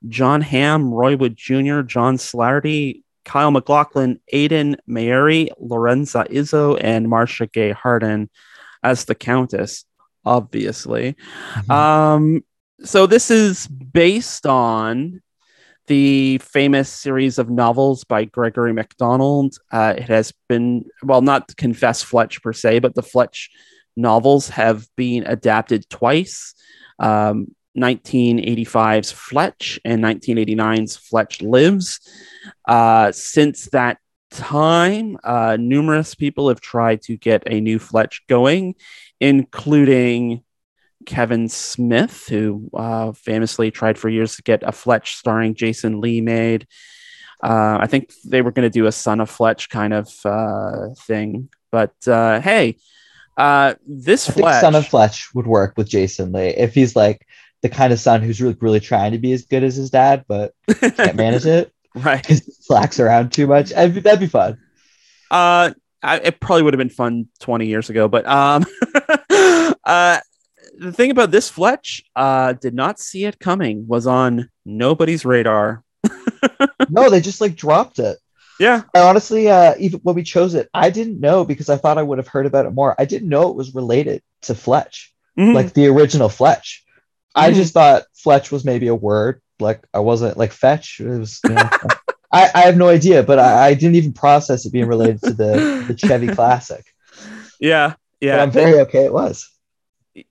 [SPEAKER 1] Jon Hamm, Roy Wood Jr., John Slattery, Kyle MacLachlan, Ayden Mayeri, Lorenza Izzo, and Marcia Gay Harden as the Countess, obviously. Um, so this is based on the famous series of novels by Gregory MacDonald. Uh, it has been, well, not Confess Fletch per se, but the Fletch novels have been adapted twice. Um, 1985's Fletch and 1989's Fletch Lives. Uh, since that time, uh, numerous people have tried to get a new Fletch going, including Kevin Smith, who uh, famously tried for years to get a Fletch starring Jason Lee made. Uh, I think they were going to do a Son of Fletch kind of uh, thing, but uh, hey, uh, this
[SPEAKER 2] I think
[SPEAKER 1] Fletch,
[SPEAKER 2] Son of Fletch would work with Jason Lee if he's like the kind of son who's really, really trying to be as good as his dad, but can't manage it
[SPEAKER 1] right?
[SPEAKER 2] because he slacks around too much. That'd be, that'd be fun.
[SPEAKER 1] Uh, I, it probably would have been fun 20 years ago, but um, uh, the thing about this Fletch, uh, did not see it coming. Was on nobody's radar.
[SPEAKER 2] no, they just like dropped it.
[SPEAKER 1] Yeah,
[SPEAKER 2] I honestly, uh, even when we chose it, I didn't know because I thought I would have heard about it more. I didn't know it was related to Fletch,
[SPEAKER 1] Mhm.
[SPEAKER 2] like the original Fletch. I
[SPEAKER 1] Mhm.
[SPEAKER 2] just thought Fletch was maybe a word. Like I wasn't like fetch. It was. You know, I, I have no idea, but I, I didn't even process it being related to the the Chevy Classic.
[SPEAKER 1] yeah,
[SPEAKER 2] But
[SPEAKER 1] yeah.
[SPEAKER 2] I'm very okay. It was.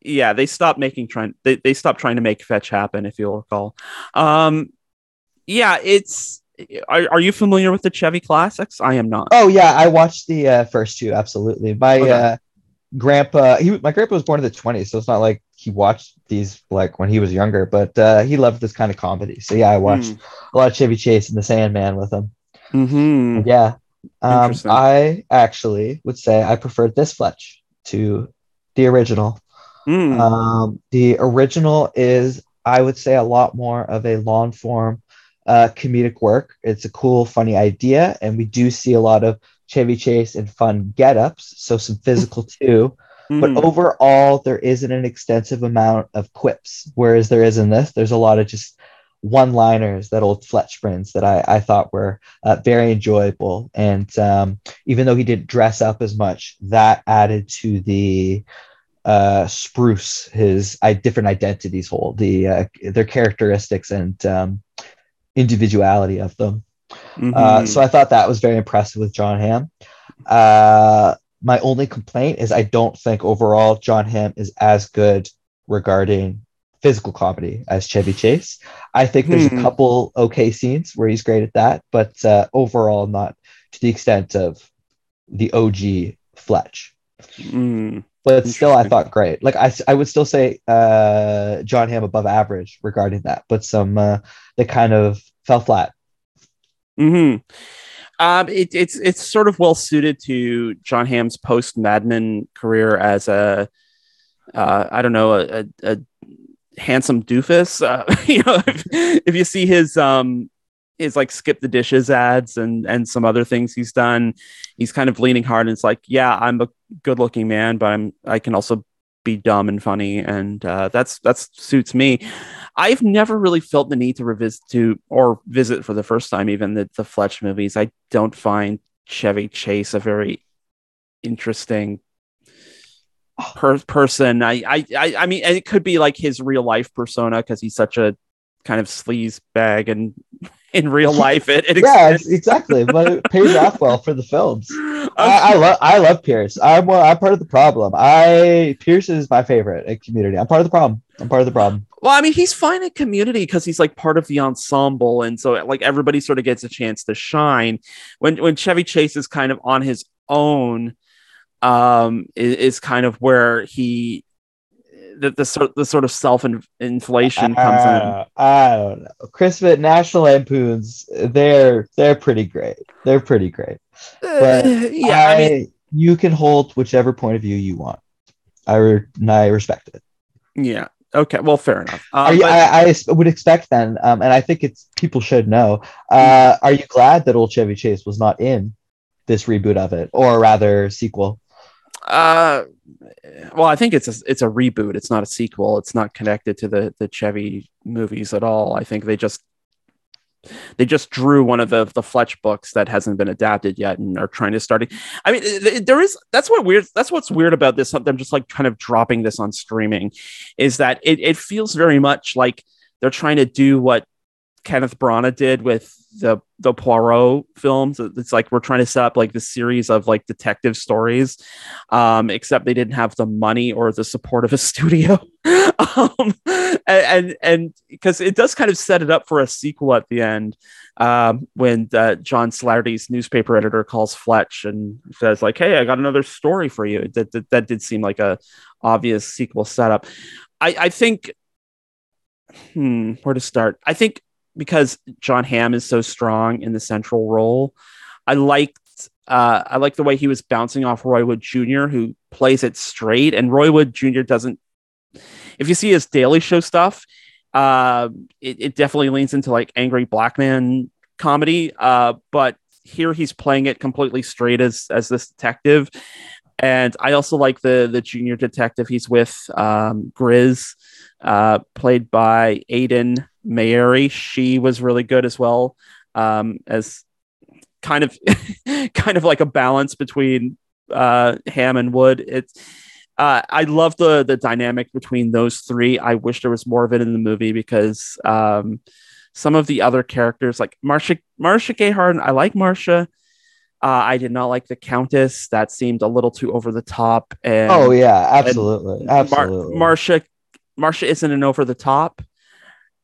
[SPEAKER 1] Yeah, they stopped making trying they, they stopped trying to make fetch happen, if you'll recall. Um yeah, it's are, are you familiar with the Chevy classics? I am not.
[SPEAKER 2] Oh yeah, I watched the uh, first two. Absolutely. My
[SPEAKER 1] Okay.
[SPEAKER 2] uh, grandpa, he my grandpa was born in the 20s, so it's not like he watched these like when he was younger, but uh, he loved this kind of comedy. So yeah, I watched a lot of Chevy Chase and the Sandman with him.
[SPEAKER 1] hmm
[SPEAKER 2] Yeah. Um, I actually would say I preferred this Fletch to the original.
[SPEAKER 1] Mm.
[SPEAKER 2] Um, the original is, I would say, a lot more of a long form uh, comedic work. It's a cool, funny idea, and we do see a lot of Chevy Chase and fun get ups, so some physical too. But
[SPEAKER 1] Mm.
[SPEAKER 2] overall, there isn't an extensive amount of quips, whereas there is in this. There's a lot of just one liners that old Fletch brings that I, I thought were uh, very enjoyable. And um, even though he didn't dress up as much, that added to the uh, spruce his I, different identities hold, the uh, their characteristics and um, individuality of them. Uh,
[SPEAKER 1] Mhm.
[SPEAKER 2] so I thought that was very impressive with Jon Hamm. Uh, my only complaint is I don't think overall Jon Hamm is as good regarding physical comedy as Chevy Chase. I think there's
[SPEAKER 1] Hmm.
[SPEAKER 2] a couple okay scenes where he's great at that, but uh, overall not to the extent of the OG Fletch.
[SPEAKER 1] Mm.
[SPEAKER 2] But still, I thought great. Like I, I would still say uh, Jon Hamm above average regarding that, but some uh, they kind of fell flat.
[SPEAKER 1] hmm Um, it, it's it's sort of well suited to Jon Hamm's post Mad Men career as a, uh, I don't know, a, a, a handsome doofus. Uh, you know, if, if you see his um his like SkipTheDishes ads and and some other things he's done, he's kind of leaning hard. And it's like, yeah, I'm a good looking man, but I'm I can also be dumb and funny, and uh, that's that's suits me. I've never really felt the need to revisit to or visit for the first time even the, the Fletch movies. I don't find Chevy Chase a very interesting per- person. I, I I I mean it could be like his real life persona because he's such a kind of sleaze bag and in real life it, it
[SPEAKER 2] Yeah, exactly. But it pays off well for the films. I, I love I love Pierce. I'm one- I'm part of the problem. I Pierce is my favorite in Community. I'm part of the problem. I'm part of the problem.
[SPEAKER 1] Well, I mean, he's fine in community because he's like part of the ensemble, and so like everybody sort of gets a chance to shine. When when Chevy Chase is kind of on his own, um, is, is kind of where he the the sort the sort of self inflation comes in.
[SPEAKER 2] Uh, I don't know. Christmas National Lampoons. They're they're pretty great. They're pretty great. but
[SPEAKER 1] Uh, yeah, I mean,
[SPEAKER 2] you can hold whichever point of view you want. I re- I respect it.
[SPEAKER 1] yeah. Okay, well, fair enough. Um,
[SPEAKER 2] you,
[SPEAKER 1] but-
[SPEAKER 2] I, I would expect then, um, and I think it's people should know. Uh, are you glad that old Chevy Chase was not in this reboot of it, or rather sequel?
[SPEAKER 1] Uh, well, I think it's a it's a reboot. It's not a sequel. It's not connected to the the Chevy movies at all. I think they just they just drew one of the the Fletch books that hasn't been adapted yet and are trying to start it. I mean, there is that's what weird. That's what's weird about this. I'm just like kind of dropping this on streaming, is that it it feels very much like they're trying to do what Kenneth Branagh did with the the Poirot films. It's like we're trying to set up like the series of like detective stories, um, except they didn't have the money or the support of a studio. um, and and because it does kind of set it up for a sequel at the end um, when uh, John Slattery's newspaper editor calls Fletch and says like, "Hey, I got another story for you." That that, that did seem like a obvious sequel setup. I I think. Hmm, where to start? I think because John Hamm is so strong in the central role, I liked uh, I like the way he was bouncing off Roy Wood Jr., who plays it straight, and Roy Wood Jr. doesn't. If you see his Daily Show stuff, uh, it, it definitely leans into like angry black man comedy, uh, but here he's playing it completely straight as as this detective. And I also like the the junior detective he's with, um, Grizz, uh, played by Ayden Mayeri. She was really good as well um, as kind of kind of like a balance between uh, Hamm and Wood. It's uh, I love the the dynamic between those three. I wish there was more of it in the movie because um, some of the other characters, like Marcia Marcia Gay Harden, I like Marcia. Uh, I did not like the Countess. That seemed a little too over the top. And
[SPEAKER 2] oh yeah, absolutely,
[SPEAKER 1] Mar-
[SPEAKER 2] absolutely.
[SPEAKER 1] Marcia Marcia isn't an over the top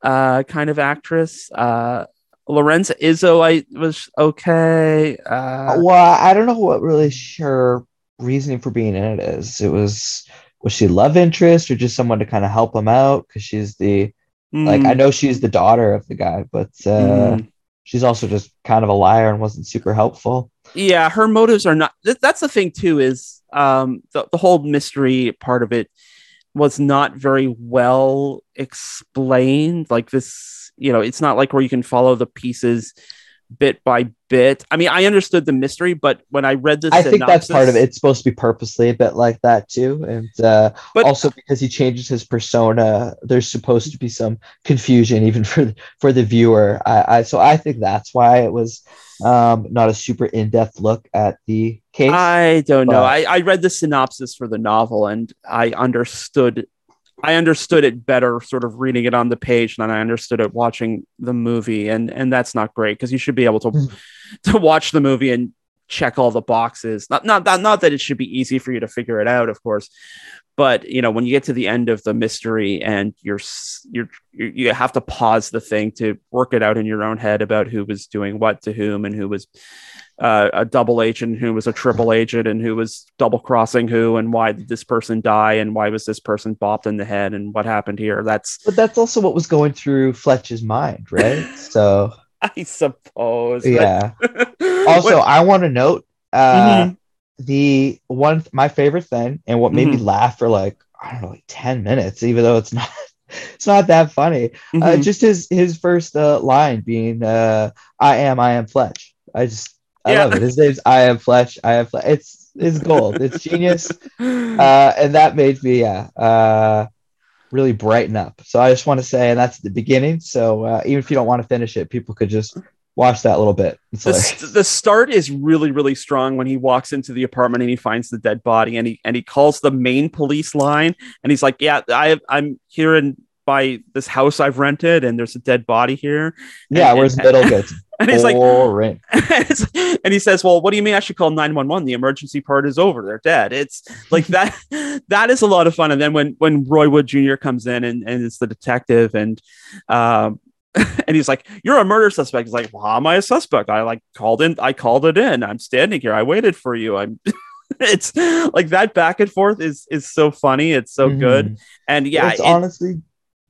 [SPEAKER 1] uh, kind of actress. Uh, Lorenza Izzo, I was okay. Uh,
[SPEAKER 2] well, I don't know what really sure reasoning for being in it is. It was was she love interest or just someone to kind of help him out because she's the like I
[SPEAKER 1] mm,
[SPEAKER 2] know she's the daughter of the guy, but uh,
[SPEAKER 1] mm.
[SPEAKER 2] she's also just kind of a liar and wasn't super helpful.
[SPEAKER 1] yeah, her motives are not. th- that's the thing too. Is um, the the whole mystery part of it was not very well explained. Like this, you know, it's not like where you can follow the pieces bit by bit. I mean, I understood the mystery, but when I read this,
[SPEAKER 2] I think that's part of it. It's supposed to be purposely a bit like that too, and uh,
[SPEAKER 1] But
[SPEAKER 2] also because he changes his persona, there's supposed to be some confusion even for for the viewer. I, I so I think that's why it was um, not a super in depth look at the case.
[SPEAKER 1] I don't know. I, I read the synopsis for the novel and I understood I understood it better sort of reading it on the page than I understood it watching the movie and and that's not great because you should be able to
[SPEAKER 2] Mm.
[SPEAKER 1] to watch the movie and check all the boxes not not that not that it should be easy for you to figure it out of course but you know when you get to the end of the mystery and you're you're you you have to pause the thing to work it out in your own head about who was doing what to whom and who was uh, a double agent who was a triple agent and who was double crossing who and why did this person die and why was this person bopped in the head and what happened here that's
[SPEAKER 2] But that's also what was going through Fletch's mind, right? So
[SPEAKER 1] i suppose
[SPEAKER 2] yeah. Also, I want to note uh,
[SPEAKER 1] Mhm.
[SPEAKER 2] the one my favorite thing and what made me
[SPEAKER 1] Mm-hmm.
[SPEAKER 2] laugh for like I don't know, like ten minutes, even though it's not it's not that funny. Uh,
[SPEAKER 1] Mhm.
[SPEAKER 2] just his his first uh, line being uh, "I am I am Fletch." I just I
[SPEAKER 1] Yeah.
[SPEAKER 2] love it. His name's I am flesh. I am flesh. It's it's gold. It's genius. uh, and that made me yeah uh, really brighten up. So I just want to say, and that's the beginning. So uh, even if you don't want to finish it, people could just watch that little bit. It's
[SPEAKER 1] the, the start is really really strong when he walks into the apartment and he finds the dead body and he and he calls the main police line and he's like yeah i i'm here in by this house i've rented and there's a dead body here
[SPEAKER 2] yeah,
[SPEAKER 1] and-
[SPEAKER 2] whereas
[SPEAKER 1] and-
[SPEAKER 2] middle gets
[SPEAKER 1] and he's like
[SPEAKER 2] boring.
[SPEAKER 1] and he says well what do you mean i should call 911 the emergency part is over. They're dead. It's like that that is a lot of fun. And then when when roy wood jr comes in and, and it's the detective and um and he's like you're a murder suspect. He's like well how am i a suspect? I like called in i called it in. I'm standing here. I waited for you. I'm it's like that back and forth is is so funny. It's so good.
[SPEAKER 2] Mhm.
[SPEAKER 1] and yeah
[SPEAKER 2] it's
[SPEAKER 1] it-
[SPEAKER 2] honestly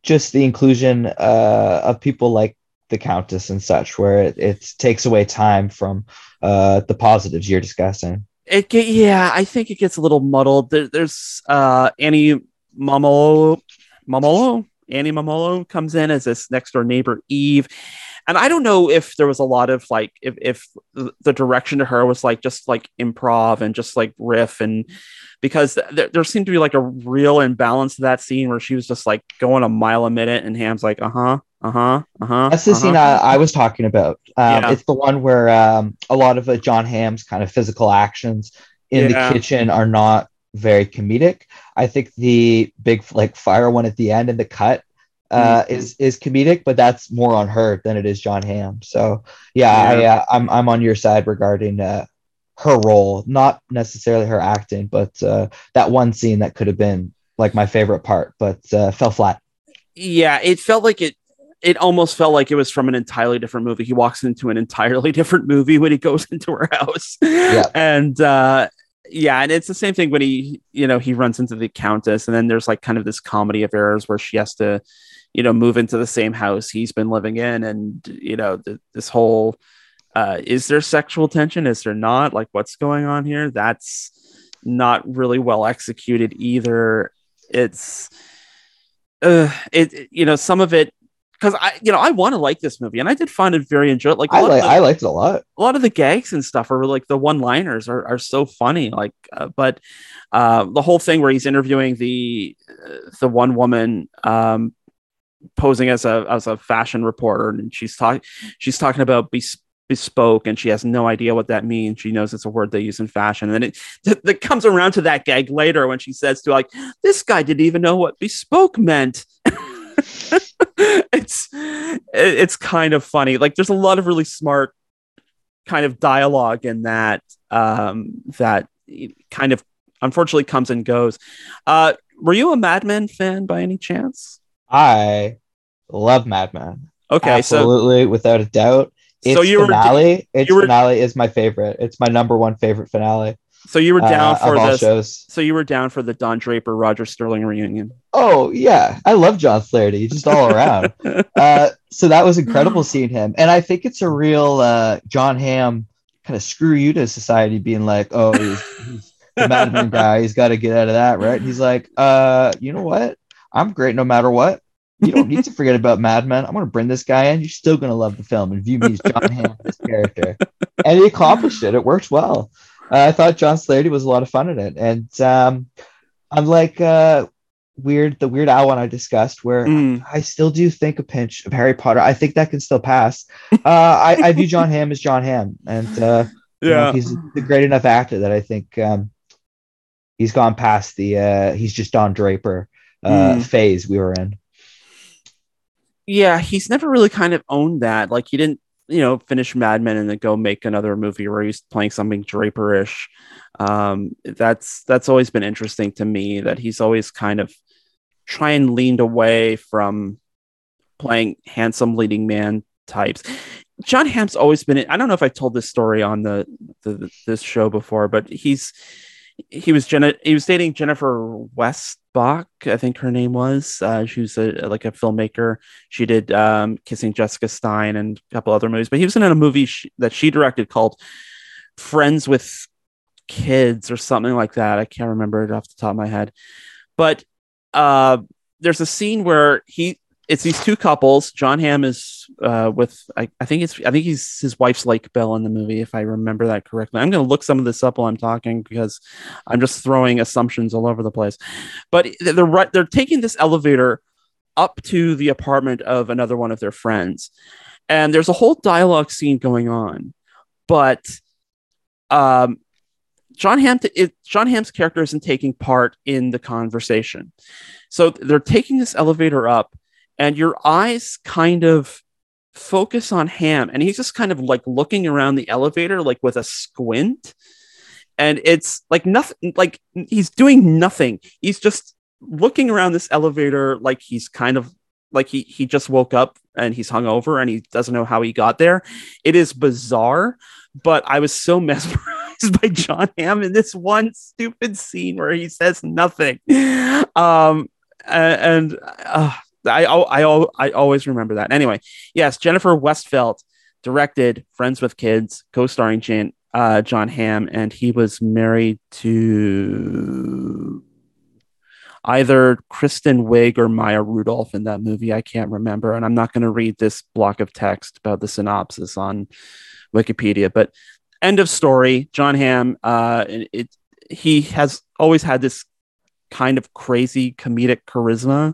[SPEAKER 2] just the inclusion uh, of people like the Countess and such, where it, it takes away time from uh, the positives you're discussing.
[SPEAKER 1] it get, yeah i think it gets a little muddled. There, there's uh annie mumolo mumolo annie mumolo comes in as this next door neighbor eve. And i don't know if there was a lot of like if, if the direction to her was like just like improv and just like riff and because there, there seemed to be like a real imbalance to that scene where she was just like going a mile a minute and hamm's like uh-huh uh-huh uh-huh
[SPEAKER 2] That's the
[SPEAKER 1] uh-huh.
[SPEAKER 2] scene I, I was talking about. Um,
[SPEAKER 1] Yeah.
[SPEAKER 2] It's the one where um, a lot of uh, Jon Hamm's kind of physical actions in
[SPEAKER 1] Yeah.
[SPEAKER 2] the kitchen are not very comedic. I think the big like fire one at the end and the cut uh,
[SPEAKER 1] Mhm.
[SPEAKER 2] is is comedic, but that's more on her than it is Jon Hamm. So yeah, I, uh, I'm I'm on your side regarding uh, her role, not necessarily her acting, but uh, that one scene that could have been like my favorite part, but uh, fell flat.
[SPEAKER 1] yeah it felt like it it almost felt like it was from an entirely different movie. He walks into an entirely different movie when he goes into her house.
[SPEAKER 2] Yeah.
[SPEAKER 1] and uh yeah and it's the same thing when he you know he runs into the countess and then there's like kind of this comedy of errors where she has to you know move into the same house he's been living in. And you know th- this whole uh is there sexual tension? Is there not? Like what's going on here? That's not really well executed either. It's uh it it- you know some of it because i you know i want to like this movie and i did find it very enjoyable like
[SPEAKER 2] I like
[SPEAKER 1] the-
[SPEAKER 2] I liked it a lot.
[SPEAKER 1] a lot of the gags and stuff are like the one liners are, are so funny like uh, but uh, the whole thing where he's interviewing the uh, the one woman um, posing as a as a fashion reporter and she's talking she's talking about bes- bespoke and she has no idea what that means she knows it's a word they use in fashion and then it th- that comes around to that gag later when she says to like this guy didn't even know what bespoke meant it's it's kind of funny like there's a lot of really smart kind of dialogue in that um that kind of unfortunately comes and goes uh were you a Mad Men fan by any chance
[SPEAKER 2] I love Mad Men.
[SPEAKER 1] okay
[SPEAKER 2] Absolutely, without a doubt. Its
[SPEAKER 1] So you were-
[SPEAKER 2] finale, its
[SPEAKER 1] you were-
[SPEAKER 2] finale is my favorite. It's my number one favorite finale
[SPEAKER 1] so you were down
[SPEAKER 2] uh,
[SPEAKER 1] for this
[SPEAKER 2] shows.
[SPEAKER 1] so you were down for the Don Draper Roger Sterling reunion
[SPEAKER 2] Oh yeah, I love John Flaherty, just all around. uh, so that was incredible seeing him, and I think it's a real uh, Jon Hamm kind of screw you to society, being like, oh, he's, he's the Mad Men guy, he's got to get out of that, right? And he's like, uh, you know what? I'm great no matter what. You don't need to forget about Mad Men. I'm gonna bring this guy in. You're still gonna love the film and view me as Jon Hamm, this character, and he accomplished it. It worked well. Uh, I thought John Flaherty was a lot of fun in it, and um, unlike uh, weird the Weird Al one I discussed, where
[SPEAKER 1] Mm.
[SPEAKER 2] I still do think a pinch of Harry Potter. I think that can still pass. Uh, I, I view Jon Hamm as Jon Hamm, and uh, you know,
[SPEAKER 1] yeah
[SPEAKER 2] he's a great enough actor that I think um, he's gone past the uh, he's just Don Draper uh,
[SPEAKER 1] Mm.
[SPEAKER 2] phase we were in.
[SPEAKER 1] yeah, he's never really kind of owned that. Like he didn't, you know, finish Mad Men and then go make another movie where he's playing something Draperish. Um, that's that's always been interesting to me that he's always kind of try and leaned away from playing handsome leading man types. Jon Hamm's always been. I don't know if I told this story on the, the this show before, but he's he was Jenna. He was dating Jennifer Westbach, I think her name was. Uh, she was a, like a filmmaker. She did um, Kissing Jessica Stein and a couple other movies. But he was in a movie that she directed called Friends with Kids or something like that. I can't remember it off the top of my head. But uh, there's a scene where he it's these two couples. Jon Hamm is uh, with I, I think it's I think he's his wife's Lake Bell in the movie, if I remember that correctly. I'm going to look some of this up while I'm talking because I'm just throwing assumptions all over the place. But they're they're taking this elevator up to the apartment of another one of their friends, and there's a whole dialogue scene going on, but um. Jon Hamm, it, Jon Hamm's character isn't taking part in the conversation. So they're taking this elevator up, and your eyes kind of focus on Hamm, and he's just kind of like looking around the elevator, like with a squint. And it's like nothing, like he's doing nothing. He's just looking around this elevator, like he's kind of like he he just woke up and he's hungover and he doesn't know how he got there. It is bizarre, but I was so mesmerized by Jon Hamm in this one stupid scene where he says nothing. Um, and uh, I, I, I, always remember that. Anyway, yes, Jennifer Westfeldt directed Friends with Kids, co-starring Jane, uh, Jon Hamm, and he was married to either Kristen Wiig or Maya Rudolph in that movie. I can't remember, and I'm not going to read this block of text about the synopsis on Wikipedia. But end of story. Jon Hamm. Uh, it he has always had this kind of crazy comedic charisma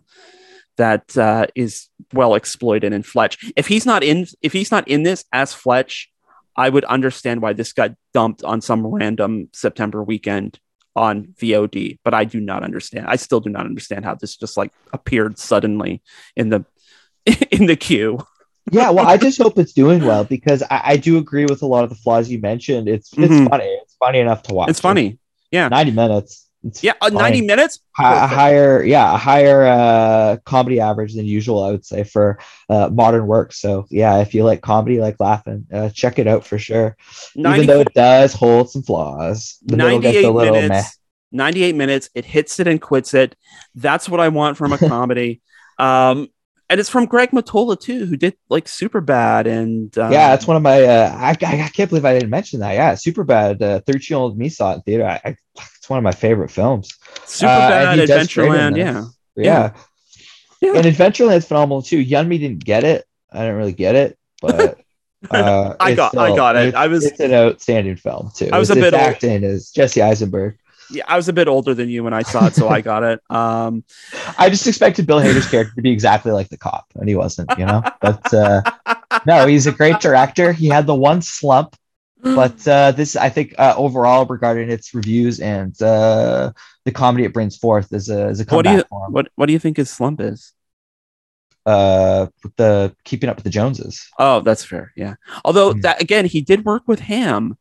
[SPEAKER 1] that uh, is well exploited in Fletch. If he's not in, if he's not in this as Fletch, I would understand why this got dumped on some random September weekend on VOD. But I do not understand. I still do not understand how this just like appeared suddenly in the in the queue.
[SPEAKER 2] yeah, well, I just hope it's doing well because I, I do agree with a lot of the flaws you mentioned. It's it's
[SPEAKER 1] Mhm.
[SPEAKER 2] funny. It's funny enough to watch.
[SPEAKER 1] It's funny. Yeah.
[SPEAKER 2] Ninety minutes. It's
[SPEAKER 1] Yeah, uh, 90 minutes.
[SPEAKER 2] Hi- a higher yeah a higher uh comedy average than usual i would say for uh modern work. So yeah if you like comedy like laughing uh, check it out for sure. Even though it does hold some flaws the middle gets
[SPEAKER 1] 98
[SPEAKER 2] a little meh.
[SPEAKER 1] Minutes 98 minutes. It hits it and quits it. That's what i want from a comedy. Um and it's from greg mottola too who did like superbad and um,
[SPEAKER 2] yeah that's one of my uh I, I, I can't believe i didn't mention that. Yeah superbad uh 13 year old me saw it in theater. I, I, it's one of my favorite films.
[SPEAKER 1] Super
[SPEAKER 2] Uh, and
[SPEAKER 1] bad
[SPEAKER 2] he does great in
[SPEAKER 1] adventureland yeah.
[SPEAKER 2] Yeah.
[SPEAKER 1] Yeah.
[SPEAKER 2] and adventureland's phenomenal too. Yunmi didn't get it. I didn't really get it but uh
[SPEAKER 1] I
[SPEAKER 2] it's
[SPEAKER 1] got- I got it.
[SPEAKER 2] it's-
[SPEAKER 1] I was-
[SPEAKER 2] it's an outstanding film too.
[SPEAKER 1] I was
[SPEAKER 2] It's-
[SPEAKER 1] a bit
[SPEAKER 2] its acting as jesse eisenberg.
[SPEAKER 1] Yeah i was a bit older than you when i saw it so i got it. Um
[SPEAKER 2] I just expected Bill Hader's character to be exactly like the cop, and he wasn't, you know. But uh, no, he's a great director. He had the one slump, but uh, this, I think, uh, overall, regarding its reviews and uh, the comedy it brings forth, is a is a
[SPEAKER 1] what do
[SPEAKER 2] comeback
[SPEAKER 1] you
[SPEAKER 2] for him.
[SPEAKER 1] what what do you think his slump is
[SPEAKER 2] Uh, the keeping up with the Joneses.
[SPEAKER 1] oh that's fair yeah although
[SPEAKER 2] Hmm.
[SPEAKER 1] that again he did work with hamm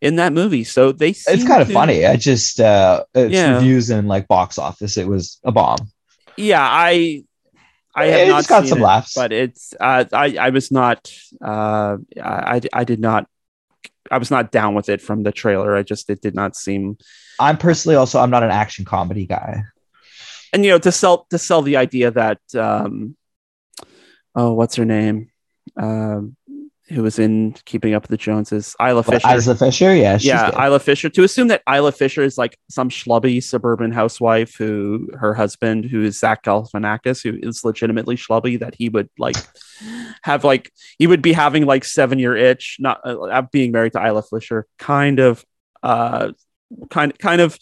[SPEAKER 1] in that movie so they
[SPEAKER 2] It's kind of
[SPEAKER 1] to-
[SPEAKER 2] funny. I just uh, its
[SPEAKER 1] Yeah.
[SPEAKER 2] reviews and like box office, it was a bomb.
[SPEAKER 1] yeah i i have
[SPEAKER 2] It's
[SPEAKER 1] not
[SPEAKER 2] got
[SPEAKER 1] seen
[SPEAKER 2] some
[SPEAKER 1] it,
[SPEAKER 2] laughs.
[SPEAKER 1] but it's uh i i was not uh I i did not i was not down with it from the trailer i just it did not seem
[SPEAKER 2] I'm personally also I'm not an action comedy guy.
[SPEAKER 1] and you know to sell to sell the idea that um oh what's her name um who was in keeping up with the joneses isla fisher
[SPEAKER 2] Isla Fisher, yeah,
[SPEAKER 1] yeah,
[SPEAKER 2] good.
[SPEAKER 1] Isla Fisher. To assume that Isla Fisher is like some schlubby suburban housewife who her husband, who is Zach Galifianakis, who is legitimately schlubby, that he would like have like he would be having like seven year itch, not uh, being married to Isla Fisher, kind of, uh, kind kind of,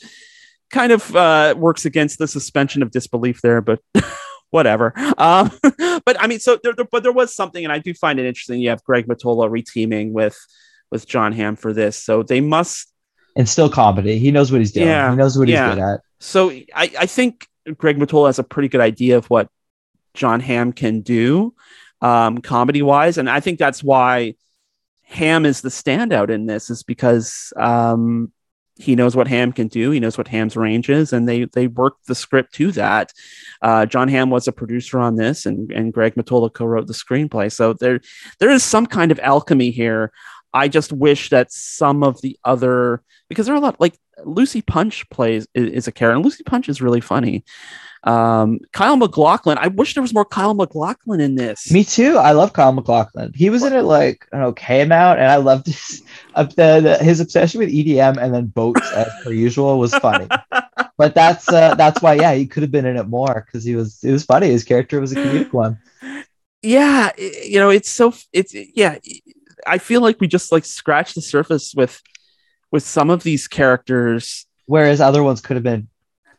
[SPEAKER 1] kind of uh, works against the suspension of disbelief there, but. Whatever, um, but I mean, so there, there, but there was something, and I do find it interesting. You have Greg Mottola reteaming with with Jon Hamm for this, so they must
[SPEAKER 2] and still comedy. He knows what he's doing.
[SPEAKER 1] Yeah,
[SPEAKER 2] he knows what he's good at.
[SPEAKER 1] so I, I think Greg Mottola has a pretty good idea of what Jon Hamm can do um, comedy wise. And I think that's why Hamm is the standout in this, is because um, he knows what Hamm can do. He knows what Hamm's range is, and they they worked the script to that. Uh, Jon Hamm was a producer on this, and and Greg Mottola co-wrote the screenplay. So there there is some kind of alchemy here. I just wish that some of the other because there are a lot like Lucy Punch plays is, is a character. And Lucy Punch is really funny. Um, Kyle MacLachlan. I wish there was more Kyle MacLachlan in this.
[SPEAKER 2] Me too. I love Kyle MacLachlan. He was in it like an okay amount, and I loved his, uh, the, the, his obsession with EDM and then boats as per usual was funny. but that's uh, that's why yeah he could have been in it more because he was it was funny. His character was a comedic one.
[SPEAKER 1] Yeah, you know it's so it's yeah. I feel like we just like scratched the surface with with some of these characters,
[SPEAKER 2] whereas other ones could have been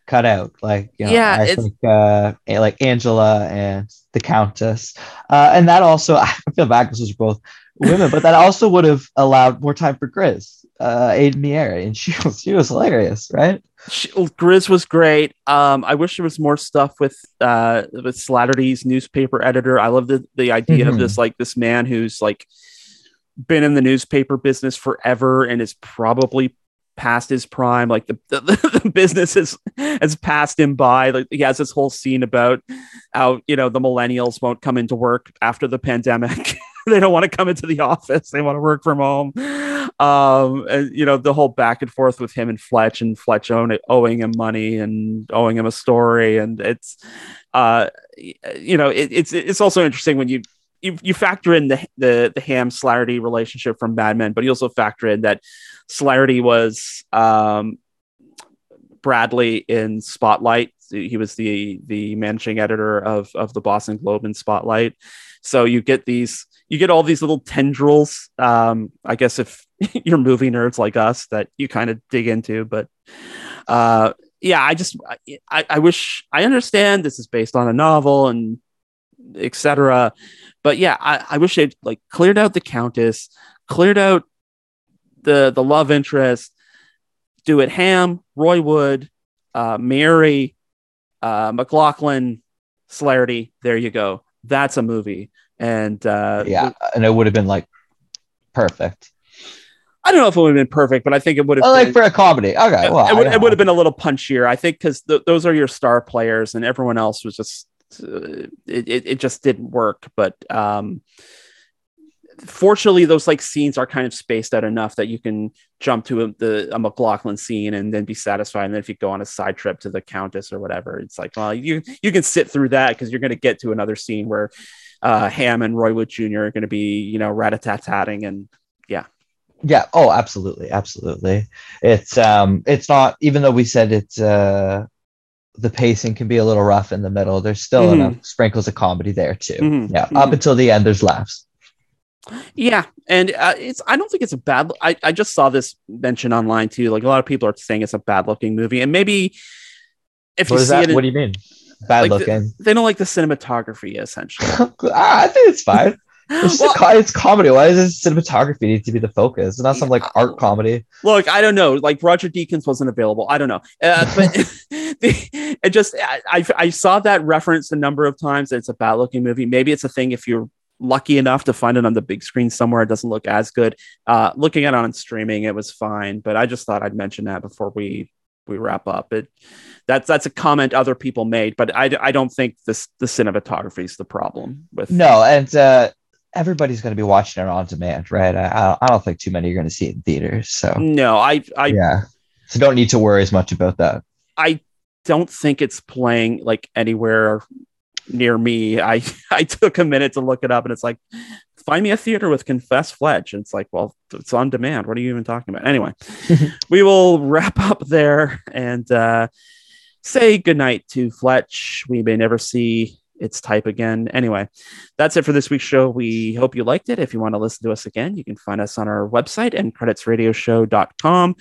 [SPEAKER 2] cut out. Like, you know,
[SPEAKER 1] yeah,
[SPEAKER 2] I think uh, like Angela and the Countess, uh, and that also I feel bad because those are both women, but that also would have allowed more time for Grizz, uh, Ayden Mayeri, and she was she was hilarious, right?
[SPEAKER 1] She, Grizz was great. Um, I wish there was more stuff with uh with Slattery's newspaper editor. I love the the idea mm-hmm. of this like this man who's like been in the newspaper business forever and is probably past his prime. Like the, the, the business has, has passed him by. Like he has this whole scene about how, you know, the millennials won't come into work after the pandemic. they don't want to come into the office. They want to work from home. Um, and, you know, the whole back and forth with him and Fletch and Fletch owing, owing him money and owing him a story. And it's, uh, you know, it, it's, it's also interesting when you, you, you factor in the the the Hamm Slattery relationship from Mad Men, but you also factor in that Slattery was um, Bradley in Spotlight. He was the the managing editor of of the Boston Globe in Spotlight. So you get these you get all these little tendrils. Um, I guess if you're movie nerds like us, that you kind of dig into, but uh, yeah, I just I, I wish I understand this is based on a novel and etc. But yeah, I, I wish they'd like cleared out the Countess, cleared out the the love interest. Do it Hamm, Roy Wood, uh, Mayeri, uh, MacLachlan, Slattery. There you go. That's a movie. And uh,
[SPEAKER 2] yeah, and it would have been like perfect.
[SPEAKER 1] I don't know if it would have been perfect, but I think it would have.
[SPEAKER 2] Oh, like for a comedy, okay. Well,
[SPEAKER 1] it, would, it would have been a little punchier, I think, because th- those are your star players, and everyone else was just it, it, just didn't work. But um, fortunately, those like scenes are kind of spaced out enough that you can jump to a, the a MacLachlan scene and then be satisfied. And then if you go on a side trip to the Countess or whatever, it's like, well, you you can sit through that because you're going to get to another scene where uh, Hamm and Roy Wood Jr. are going to be, you know, rat a tat tatting and yeah.
[SPEAKER 2] Yeah. Oh, absolutely, absolutely. It's um, it's not even though we said it's uh the pacing can be a little rough in the middle. There's still mm-hmm. enough sprinkles of comedy there too. Mm-hmm. Yeah, mm-hmm. up until the end, there's laughs.
[SPEAKER 1] Yeah, and uh, it's I don't think it's a bad. I I just saw this mention online too. Like a lot of people are saying it's a bad looking movie, and maybe
[SPEAKER 2] if what you see that? it, in, what do you mean? Bad
[SPEAKER 1] like
[SPEAKER 2] looking?
[SPEAKER 1] The, they don't like the cinematography, essentially.
[SPEAKER 2] I think it's fine. It's, well, it's comedy. Why does cinematography need to be the focus? It's not some like art comedy.
[SPEAKER 1] Look, I don't know. Like Roger Deakins wasn't available. I don't know. Uh, but the, it just I, I saw that reference a number of times. It's a bad looking movie. Maybe it's a thing if you're lucky enough to find it on the big screen somewhere. It doesn't look as good. Uh, looking at it on streaming, it was fine. But I just thought I'd mention that before we we wrap up. It that's that's a comment other people made, but I, I don't think this the cinematography is the problem with
[SPEAKER 2] no and. uh everybody's going to be watching it on demand, right? I, I don't think too many are going to see it in theaters. So
[SPEAKER 1] no, I, I
[SPEAKER 2] yeah, so don't need to worry as much about that.
[SPEAKER 1] I don't think it's playing like anywhere near me. I I took a minute to look it up, and it's like find me a theater with Confess Fletch. And it's like, well, it's on demand. What are you even talking about? Anyway, we will wrap up there and uh, say goodnight to Fletch. We may never see its type again. Anyway, that's it for this week's show. We hope you liked it. If you want to listen to us again, you can find us on our website and creditsradioshow.com.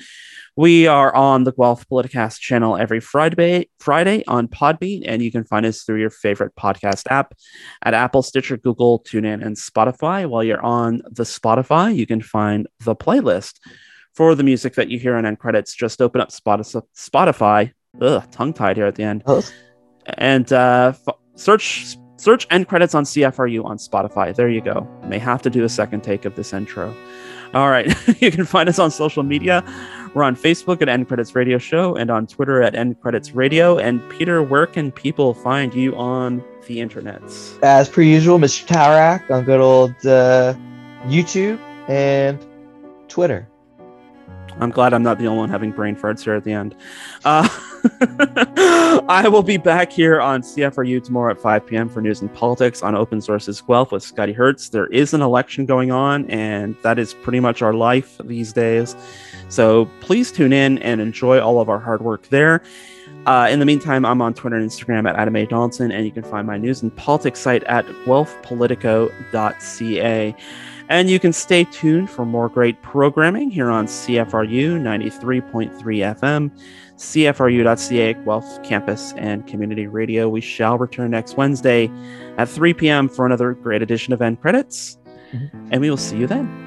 [SPEAKER 1] We are on the Guelph Politicast channel every Friday, Friday on Podbean, and you can find us through your favorite podcast app at Apple, Stitcher, Google, TuneIn, and Spotify. While you're on the Spotify, you can find the playlist for the music that you hear on end credits. Just open up Spotify. Ugh, tongue tied here at the end. And uh, f- search search end credits on CFRU on Spotify. There you go. May have to do a second take of this intro. All right. you can find us on social media. We're on Facebook at End Credits Radio Show and on Twitter at End Credits Radio. And Peter, where can people find you on the internet?
[SPEAKER 2] As per usual, Mr. Tarak on good old uh, YouTube and Twitter.
[SPEAKER 1] I'm glad I'm not the only one having brain farts here at the end. Uh, I will be back here on CFRU tomorrow at 5 p.m. for news and politics on Open Sources Guelph with Scotty Hertz. There is an election going on, and that is pretty much our life these days. So please tune in and enjoy all of our hard work there. Uh, in the meantime, I'm on Twitter and Instagram at Adam A. Donaldson, and you can find my news and politics site at guelphpolitico.ca. And you can stay tuned for more great programming here on CFRU 93.3 FM, CFRU.ca, Guelph Campus and Community Radio. We shall return next Wednesday at 3 p.m. for another great edition of End Credits. Mm-hmm. And we will see you then.